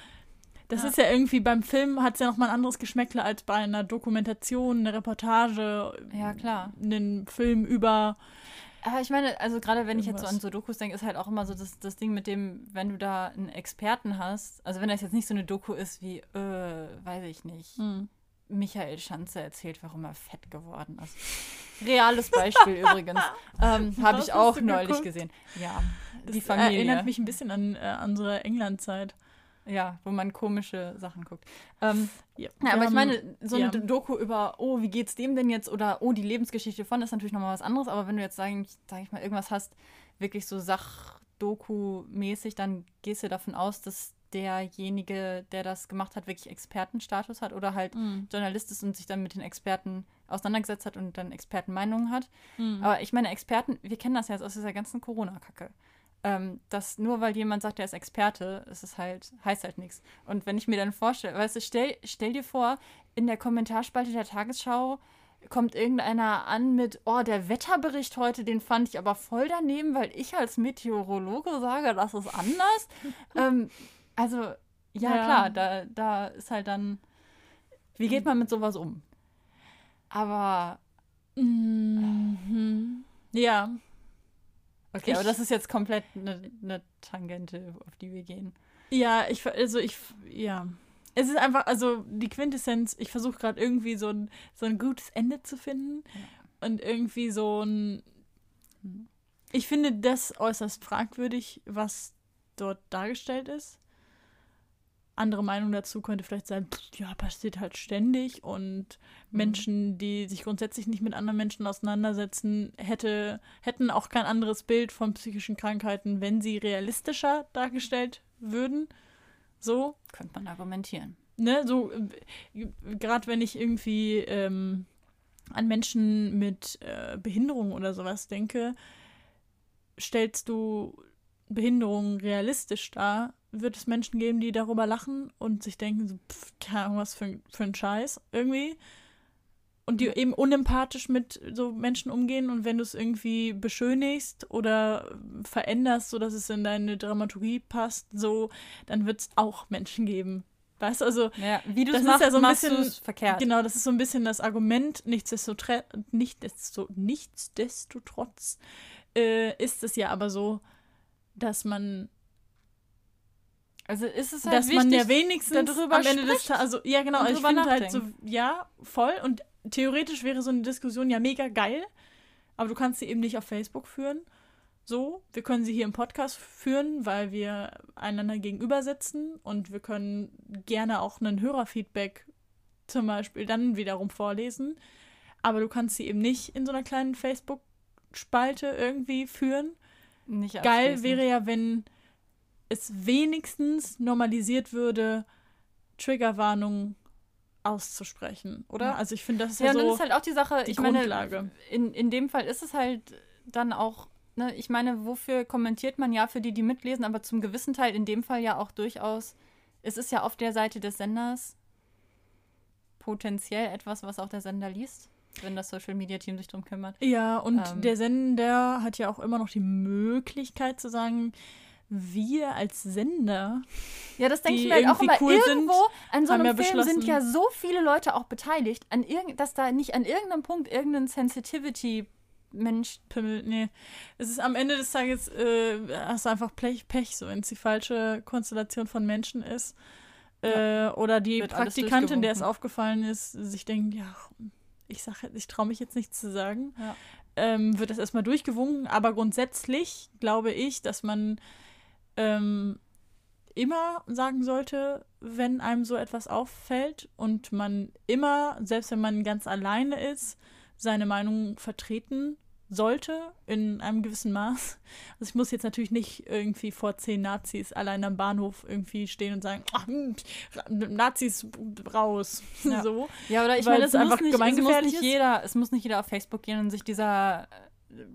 S1: das ja. ist ja irgendwie, beim Film hat es ja nochmal ein anderes Geschmäckle als bei einer Dokumentation, einer Reportage.
S2: Ja, klar.
S1: Einen Film über
S2: aber ich meine, also gerade wenn ich jetzt so an so Dokus denke, ist halt auch immer so das, das Ding mit dem, wenn du da einen Experten hast, also wenn das jetzt nicht so eine Doku ist wie, äh, weiß ich nicht, hm. Michael Schanze erzählt, warum er fett geworden ist. Reales Beispiel übrigens. Ähm, Habe ich auch neulich geguckt? gesehen. Ja,
S1: das die Familie. erinnert mich ein bisschen an äh, unsere England-Zeit.
S2: Ja, wo man komische Sachen guckt. Ähm, ja, ja aber ich meine, so eine ja. Doku über, oh, wie geht's dem denn jetzt? Oder oh, die Lebensgeschichte von ist natürlich nochmal was anderes. Aber wenn du jetzt, sag ich, sag ich mal, irgendwas hast, wirklich so Sachdoku-mäßig, dann gehst du davon aus, dass derjenige, der das gemacht hat, wirklich Expertenstatus hat oder halt mhm. Journalist ist und sich dann mit den Experten auseinandergesetzt hat und dann Expertenmeinungen hat. Mhm. Aber ich meine, Experten, wir kennen das ja jetzt aus dieser ganzen Corona-Kacke ähm, dass nur weil jemand sagt, er ist Experte, ist es halt, heißt halt nichts. Und wenn ich mir dann vorstelle, weißt du, stell, stell dir vor, in der Kommentarspalte der Tagesschau kommt irgendeiner an mit, oh, der Wetterbericht heute, den fand ich aber voll daneben, weil ich als Meteorologe sage, das ist anders. ähm, also, ja, ja, klar, da, da ist halt dann, wie geht man mit sowas um? Aber.
S1: Mhm. Ja,
S2: Okay, ich, aber das ist jetzt komplett eine, eine Tangente, auf die wir gehen.
S1: Ja, ich, also ich, ja. Es ist einfach, also die Quintessenz, ich versuche gerade irgendwie so ein, so ein gutes Ende zu finden ja. und irgendwie so ein. Ich finde das äußerst fragwürdig, was dort dargestellt ist andere Meinung dazu könnte vielleicht sein, ja, passiert halt ständig und mhm. Menschen, die sich grundsätzlich nicht mit anderen Menschen auseinandersetzen, hätte, hätten auch kein anderes Bild von psychischen Krankheiten, wenn sie realistischer dargestellt würden. So.
S2: Könnte man argumentieren.
S1: Ne, so, äh, gerade wenn ich irgendwie ähm, an Menschen mit äh, Behinderung oder sowas denke, stellst du Behinderung realistisch dar, wird es Menschen geben, die darüber lachen und sich denken, so, pff, keine Ahnung, was für, für ein Scheiß irgendwie. Und die eben unempathisch mit so Menschen umgehen und wenn du es irgendwie beschönigst oder veränderst, sodass es in deine Dramaturgie passt, so, dann wird es auch Menschen geben. Weißt du, also,
S2: ja, wie du es machst, ja so ein bisschen, verkehrt.
S1: Genau, das ist so ein bisschen das Argument, nichtsdestotrotz, nichtsdestotrotz äh, ist es ja aber so, dass man
S2: also ist es halt
S1: dass
S2: wichtig,
S1: man ja wenigstens darüber am Ende des Tages, also ja genau, ich finde halt so, ja, voll und theoretisch wäre so eine Diskussion ja mega geil, aber du kannst sie eben nicht auf Facebook führen. So, wir können sie hier im Podcast führen, weil wir einander gegenüber sitzen und wir können gerne auch einen Hörerfeedback zum Beispiel dann wiederum vorlesen. Aber du kannst sie eben nicht in so einer kleinen Facebook-Spalte irgendwie führen. Nicht Geil wäre ja, wenn es wenigstens normalisiert würde, Triggerwarnungen auszusprechen, oder? Ja. Also ich finde, das ist ja, ja so
S2: dann ist halt auch die Sache,
S1: die
S2: ich
S1: Grundlage.
S2: Meine, in, in dem Fall ist es halt dann auch ne, ich meine, wofür kommentiert man ja für die, die mitlesen, aber zum gewissen Teil in dem Fall ja auch durchaus, es ist ja auf der Seite des Senders potenziell etwas, was auch der Sender liest, wenn das Social Media Team sich darum kümmert.
S1: Ja, und ähm, der Sender hat ja auch immer noch die Möglichkeit zu sagen, wir als Sender.
S2: Ja, das denke ich mir halt auch immer. Cool irgendwo sind, an so einem Film sind ja so viele Leute auch beteiligt, an irgend, dass da nicht an irgendeinem Punkt irgendein Sensitivity Mensch.
S1: Pimmel, nee. Es ist am Ende des Tages, äh, hast du einfach Pech, Pech, so wenn es die falsche Konstellation von Menschen ist. Äh, oder die Wird Praktikantin, der es aufgefallen ist, sich denkt, ja, ich sage, ich traue mich jetzt nichts zu sagen. Ja. Ähm, wird das erstmal durchgewunken, aber grundsätzlich glaube ich, dass man ähm, immer sagen sollte, wenn einem so etwas auffällt und man immer, selbst wenn man ganz alleine ist, seine Meinung vertreten sollte in einem gewissen Maß. Also ich muss jetzt natürlich nicht irgendwie vor zehn Nazis allein am Bahnhof irgendwie stehen und sagen, hm, Nazis raus.
S2: Ja.
S1: so.
S2: Ja, oder ich meine, es, einfach nicht, es muss nicht jeder, es muss nicht jeder auf Facebook gehen und sich dieser äh,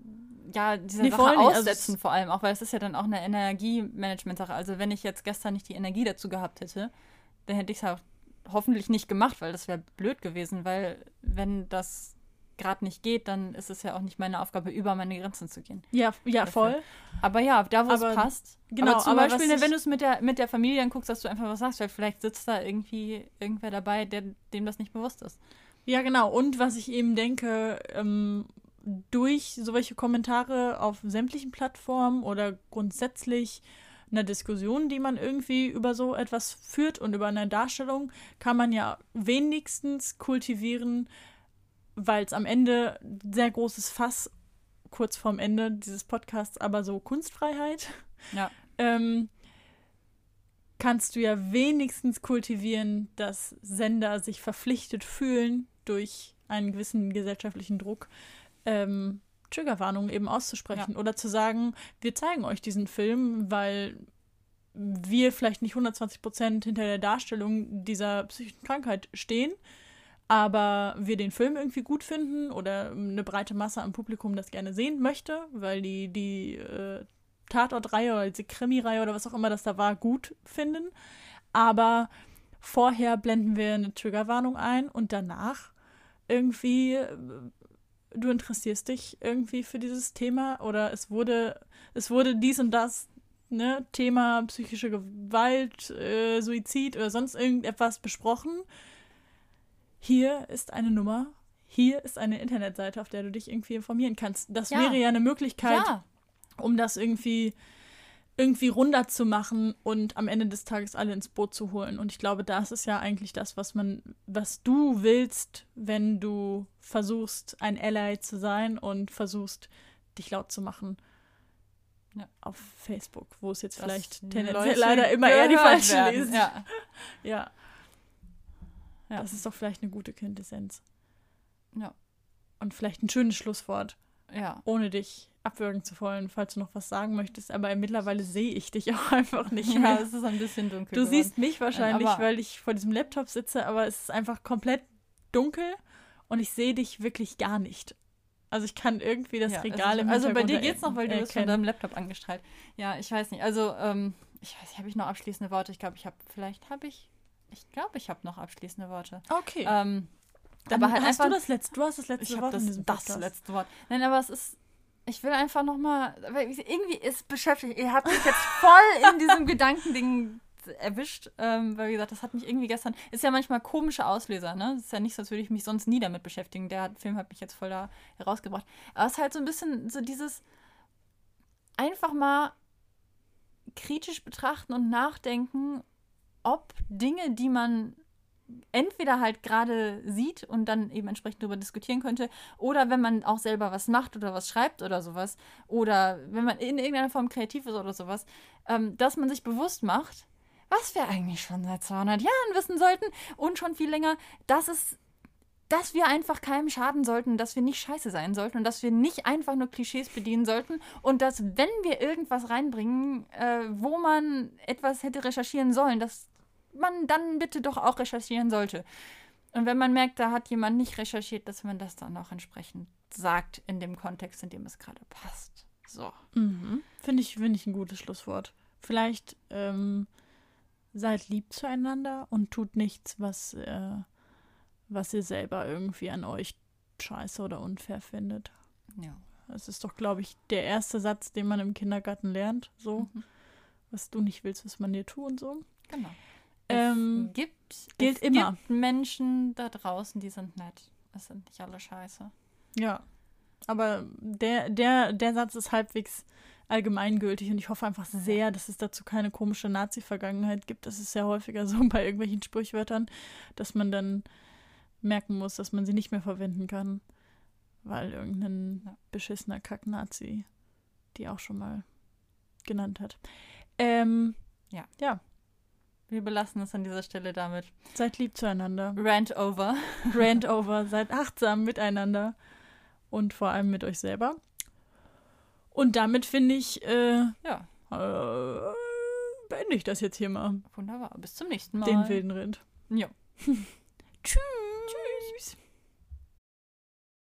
S2: ja, diese nee, Sache also aussetzen, also vor allem, auch weil es ist ja dann auch eine Energiemanagement-Sache. Also wenn ich jetzt gestern nicht die Energie dazu gehabt hätte, dann hätte ich es auch hoffentlich nicht gemacht, weil das wäre blöd gewesen, weil wenn das gerade nicht geht, dann ist es ja auch nicht meine Aufgabe, über meine Grenzen zu gehen.
S1: Ja, ja, voll.
S2: Aber ja, da wo es passt. Genau, aber zum aber Beispiel, wenn du es mit der, mit der Familie anguckst, dass du einfach was sagst, weil vielleicht sitzt da irgendwie irgendwer dabei, der, dem das nicht bewusst ist.
S1: Ja, genau. Und was ich eben denke, ähm, durch solche Kommentare auf sämtlichen Plattformen oder grundsätzlich einer Diskussion, die man irgendwie über so etwas führt und über eine Darstellung, kann man ja wenigstens kultivieren, weil es am Ende sehr großes Fass kurz vorm Ende dieses Podcasts, aber so Kunstfreiheit.
S2: Ja.
S1: Ähm, kannst du ja wenigstens kultivieren, dass Sender sich verpflichtet fühlen durch einen gewissen gesellschaftlichen Druck, ähm, Triggerwarnungen eben auszusprechen ja. oder zu sagen, wir zeigen euch diesen Film, weil wir vielleicht nicht 120 Prozent hinter der Darstellung dieser psychischen Krankheit stehen, aber wir den Film irgendwie gut finden oder eine breite Masse am Publikum das gerne sehen möchte, weil die die äh, Tatortreihe oder die Krimi-Reihe oder was auch immer das da war, gut finden. Aber vorher blenden wir eine Triggerwarnung ein und danach irgendwie äh, du interessierst dich irgendwie für dieses Thema oder es wurde es wurde dies und das ne, Thema psychische Gewalt, äh, Suizid oder sonst irgendetwas besprochen hier ist eine Nummer, hier ist eine Internetseite, auf der du dich irgendwie informieren kannst. Das ja. wäre ja eine Möglichkeit, ja. um das irgendwie irgendwie runder zu machen und am Ende des Tages alle ins Boot zu holen. Und ich glaube, das ist ja eigentlich das, was man, was du willst, wenn du versuchst, ein Ally zu sein und versuchst, dich laut zu machen. Ja. Auf Facebook, wo es jetzt das vielleicht tendenziell leider immer eher die falschen lesen. Ja. ja. Ja. Das ist doch vielleicht eine gute Quintessenz.
S2: Ja.
S1: Und vielleicht ein schönes Schlusswort.
S2: Ja.
S1: Ohne dich abwürgen zu wollen, falls du noch was sagen möchtest. Aber mittlerweile sehe ich dich auch einfach nicht mehr.
S2: Ja, es ist ein bisschen dunkel.
S1: Du geworden. siehst mich wahrscheinlich, aber weil ich vor diesem Laptop sitze, aber es ist einfach komplett dunkel und ich sehe dich wirklich gar nicht. Also ich kann irgendwie das ja, Regal
S2: im Also bei dir geht's noch, weil du bist von deinem Laptop angestrahlt. Ja, ich weiß nicht. Also, ähm, ich weiß nicht, habe ich noch abschließende Worte? Ich glaube, ich habe, vielleicht habe ich ich glaube, ich habe noch abschließende Worte.
S1: Okay.
S2: Ähm,
S1: aber halt hast einfach, du das letzte, du hast das letzte
S2: ich
S1: Wort
S2: das, in diesem das letzte Wort. Nein, aber es ist, ich will einfach noch mal, irgendwie ist beschäftigt, ihr habt mich jetzt voll in diesem Gedankending erwischt, ähm, weil wie gesagt, das hat mich irgendwie gestern, ist ja manchmal komische Auslöser, ne? Ist ja nicht so, als würde ich mich sonst nie damit beschäftigen. Der Film hat mich jetzt voll da herausgebracht. Aber es ist halt so ein bisschen so dieses einfach mal kritisch betrachten und nachdenken ob Dinge, die man entweder halt gerade sieht und dann eben entsprechend darüber diskutieren könnte, oder wenn man auch selber was macht oder was schreibt oder sowas, oder wenn man in irgendeiner Form kreativ ist oder sowas, ähm, dass man sich bewusst macht, was wir eigentlich schon seit 200 Jahren wissen sollten und schon viel länger, dass es dass wir einfach keinem schaden sollten, dass wir nicht scheiße sein sollten und dass wir nicht einfach nur Klischees bedienen sollten und dass, wenn wir irgendwas reinbringen, äh, wo man etwas hätte recherchieren sollen, dass man dann bitte doch auch recherchieren sollte. Und wenn man merkt, da hat jemand nicht recherchiert, dass man das dann auch entsprechend sagt in dem Kontext, in dem es gerade passt. So.
S1: Mhm. Finde ich, find ich ein gutes Schlusswort. Vielleicht ähm, seid lieb zueinander und tut nichts, was, äh, was ihr selber irgendwie an euch scheiße oder unfair findet.
S2: Ja.
S1: Das ist doch, glaube ich, der erste Satz, den man im Kindergarten lernt. So,
S2: Mhm.
S1: was du nicht willst, was man dir tut und so.
S2: Genau.
S1: Ähm,
S2: es gibt,
S1: gilt
S2: es
S1: immer.
S2: gibt Menschen da draußen, die sind nett. Es sind nicht alle scheiße.
S1: Ja. Aber der, der, der Satz ist halbwegs allgemeingültig und ich hoffe einfach sehr, dass es dazu keine komische Nazi-Vergangenheit gibt. Das ist ja häufiger so bei irgendwelchen Sprichwörtern, dass man dann merken muss, dass man sie nicht mehr verwenden kann, weil irgendein
S2: Ja.
S1: beschissener Kack-Nazi die auch schon mal genannt hat. Ähm,
S2: Wir belassen es an dieser Stelle damit.
S1: seid lieb zueinander.
S2: Rant over.
S1: Rant over, seid achtsam miteinander und vor allem mit euch selber. Und damit finde ich, äh,
S2: Ja,
S1: äh, beende ich das jetzt hier mal,
S2: wunderbar. Bis zum nächsten Mal.
S1: den wilden Rind.
S2: Ja.
S1: Tschüss.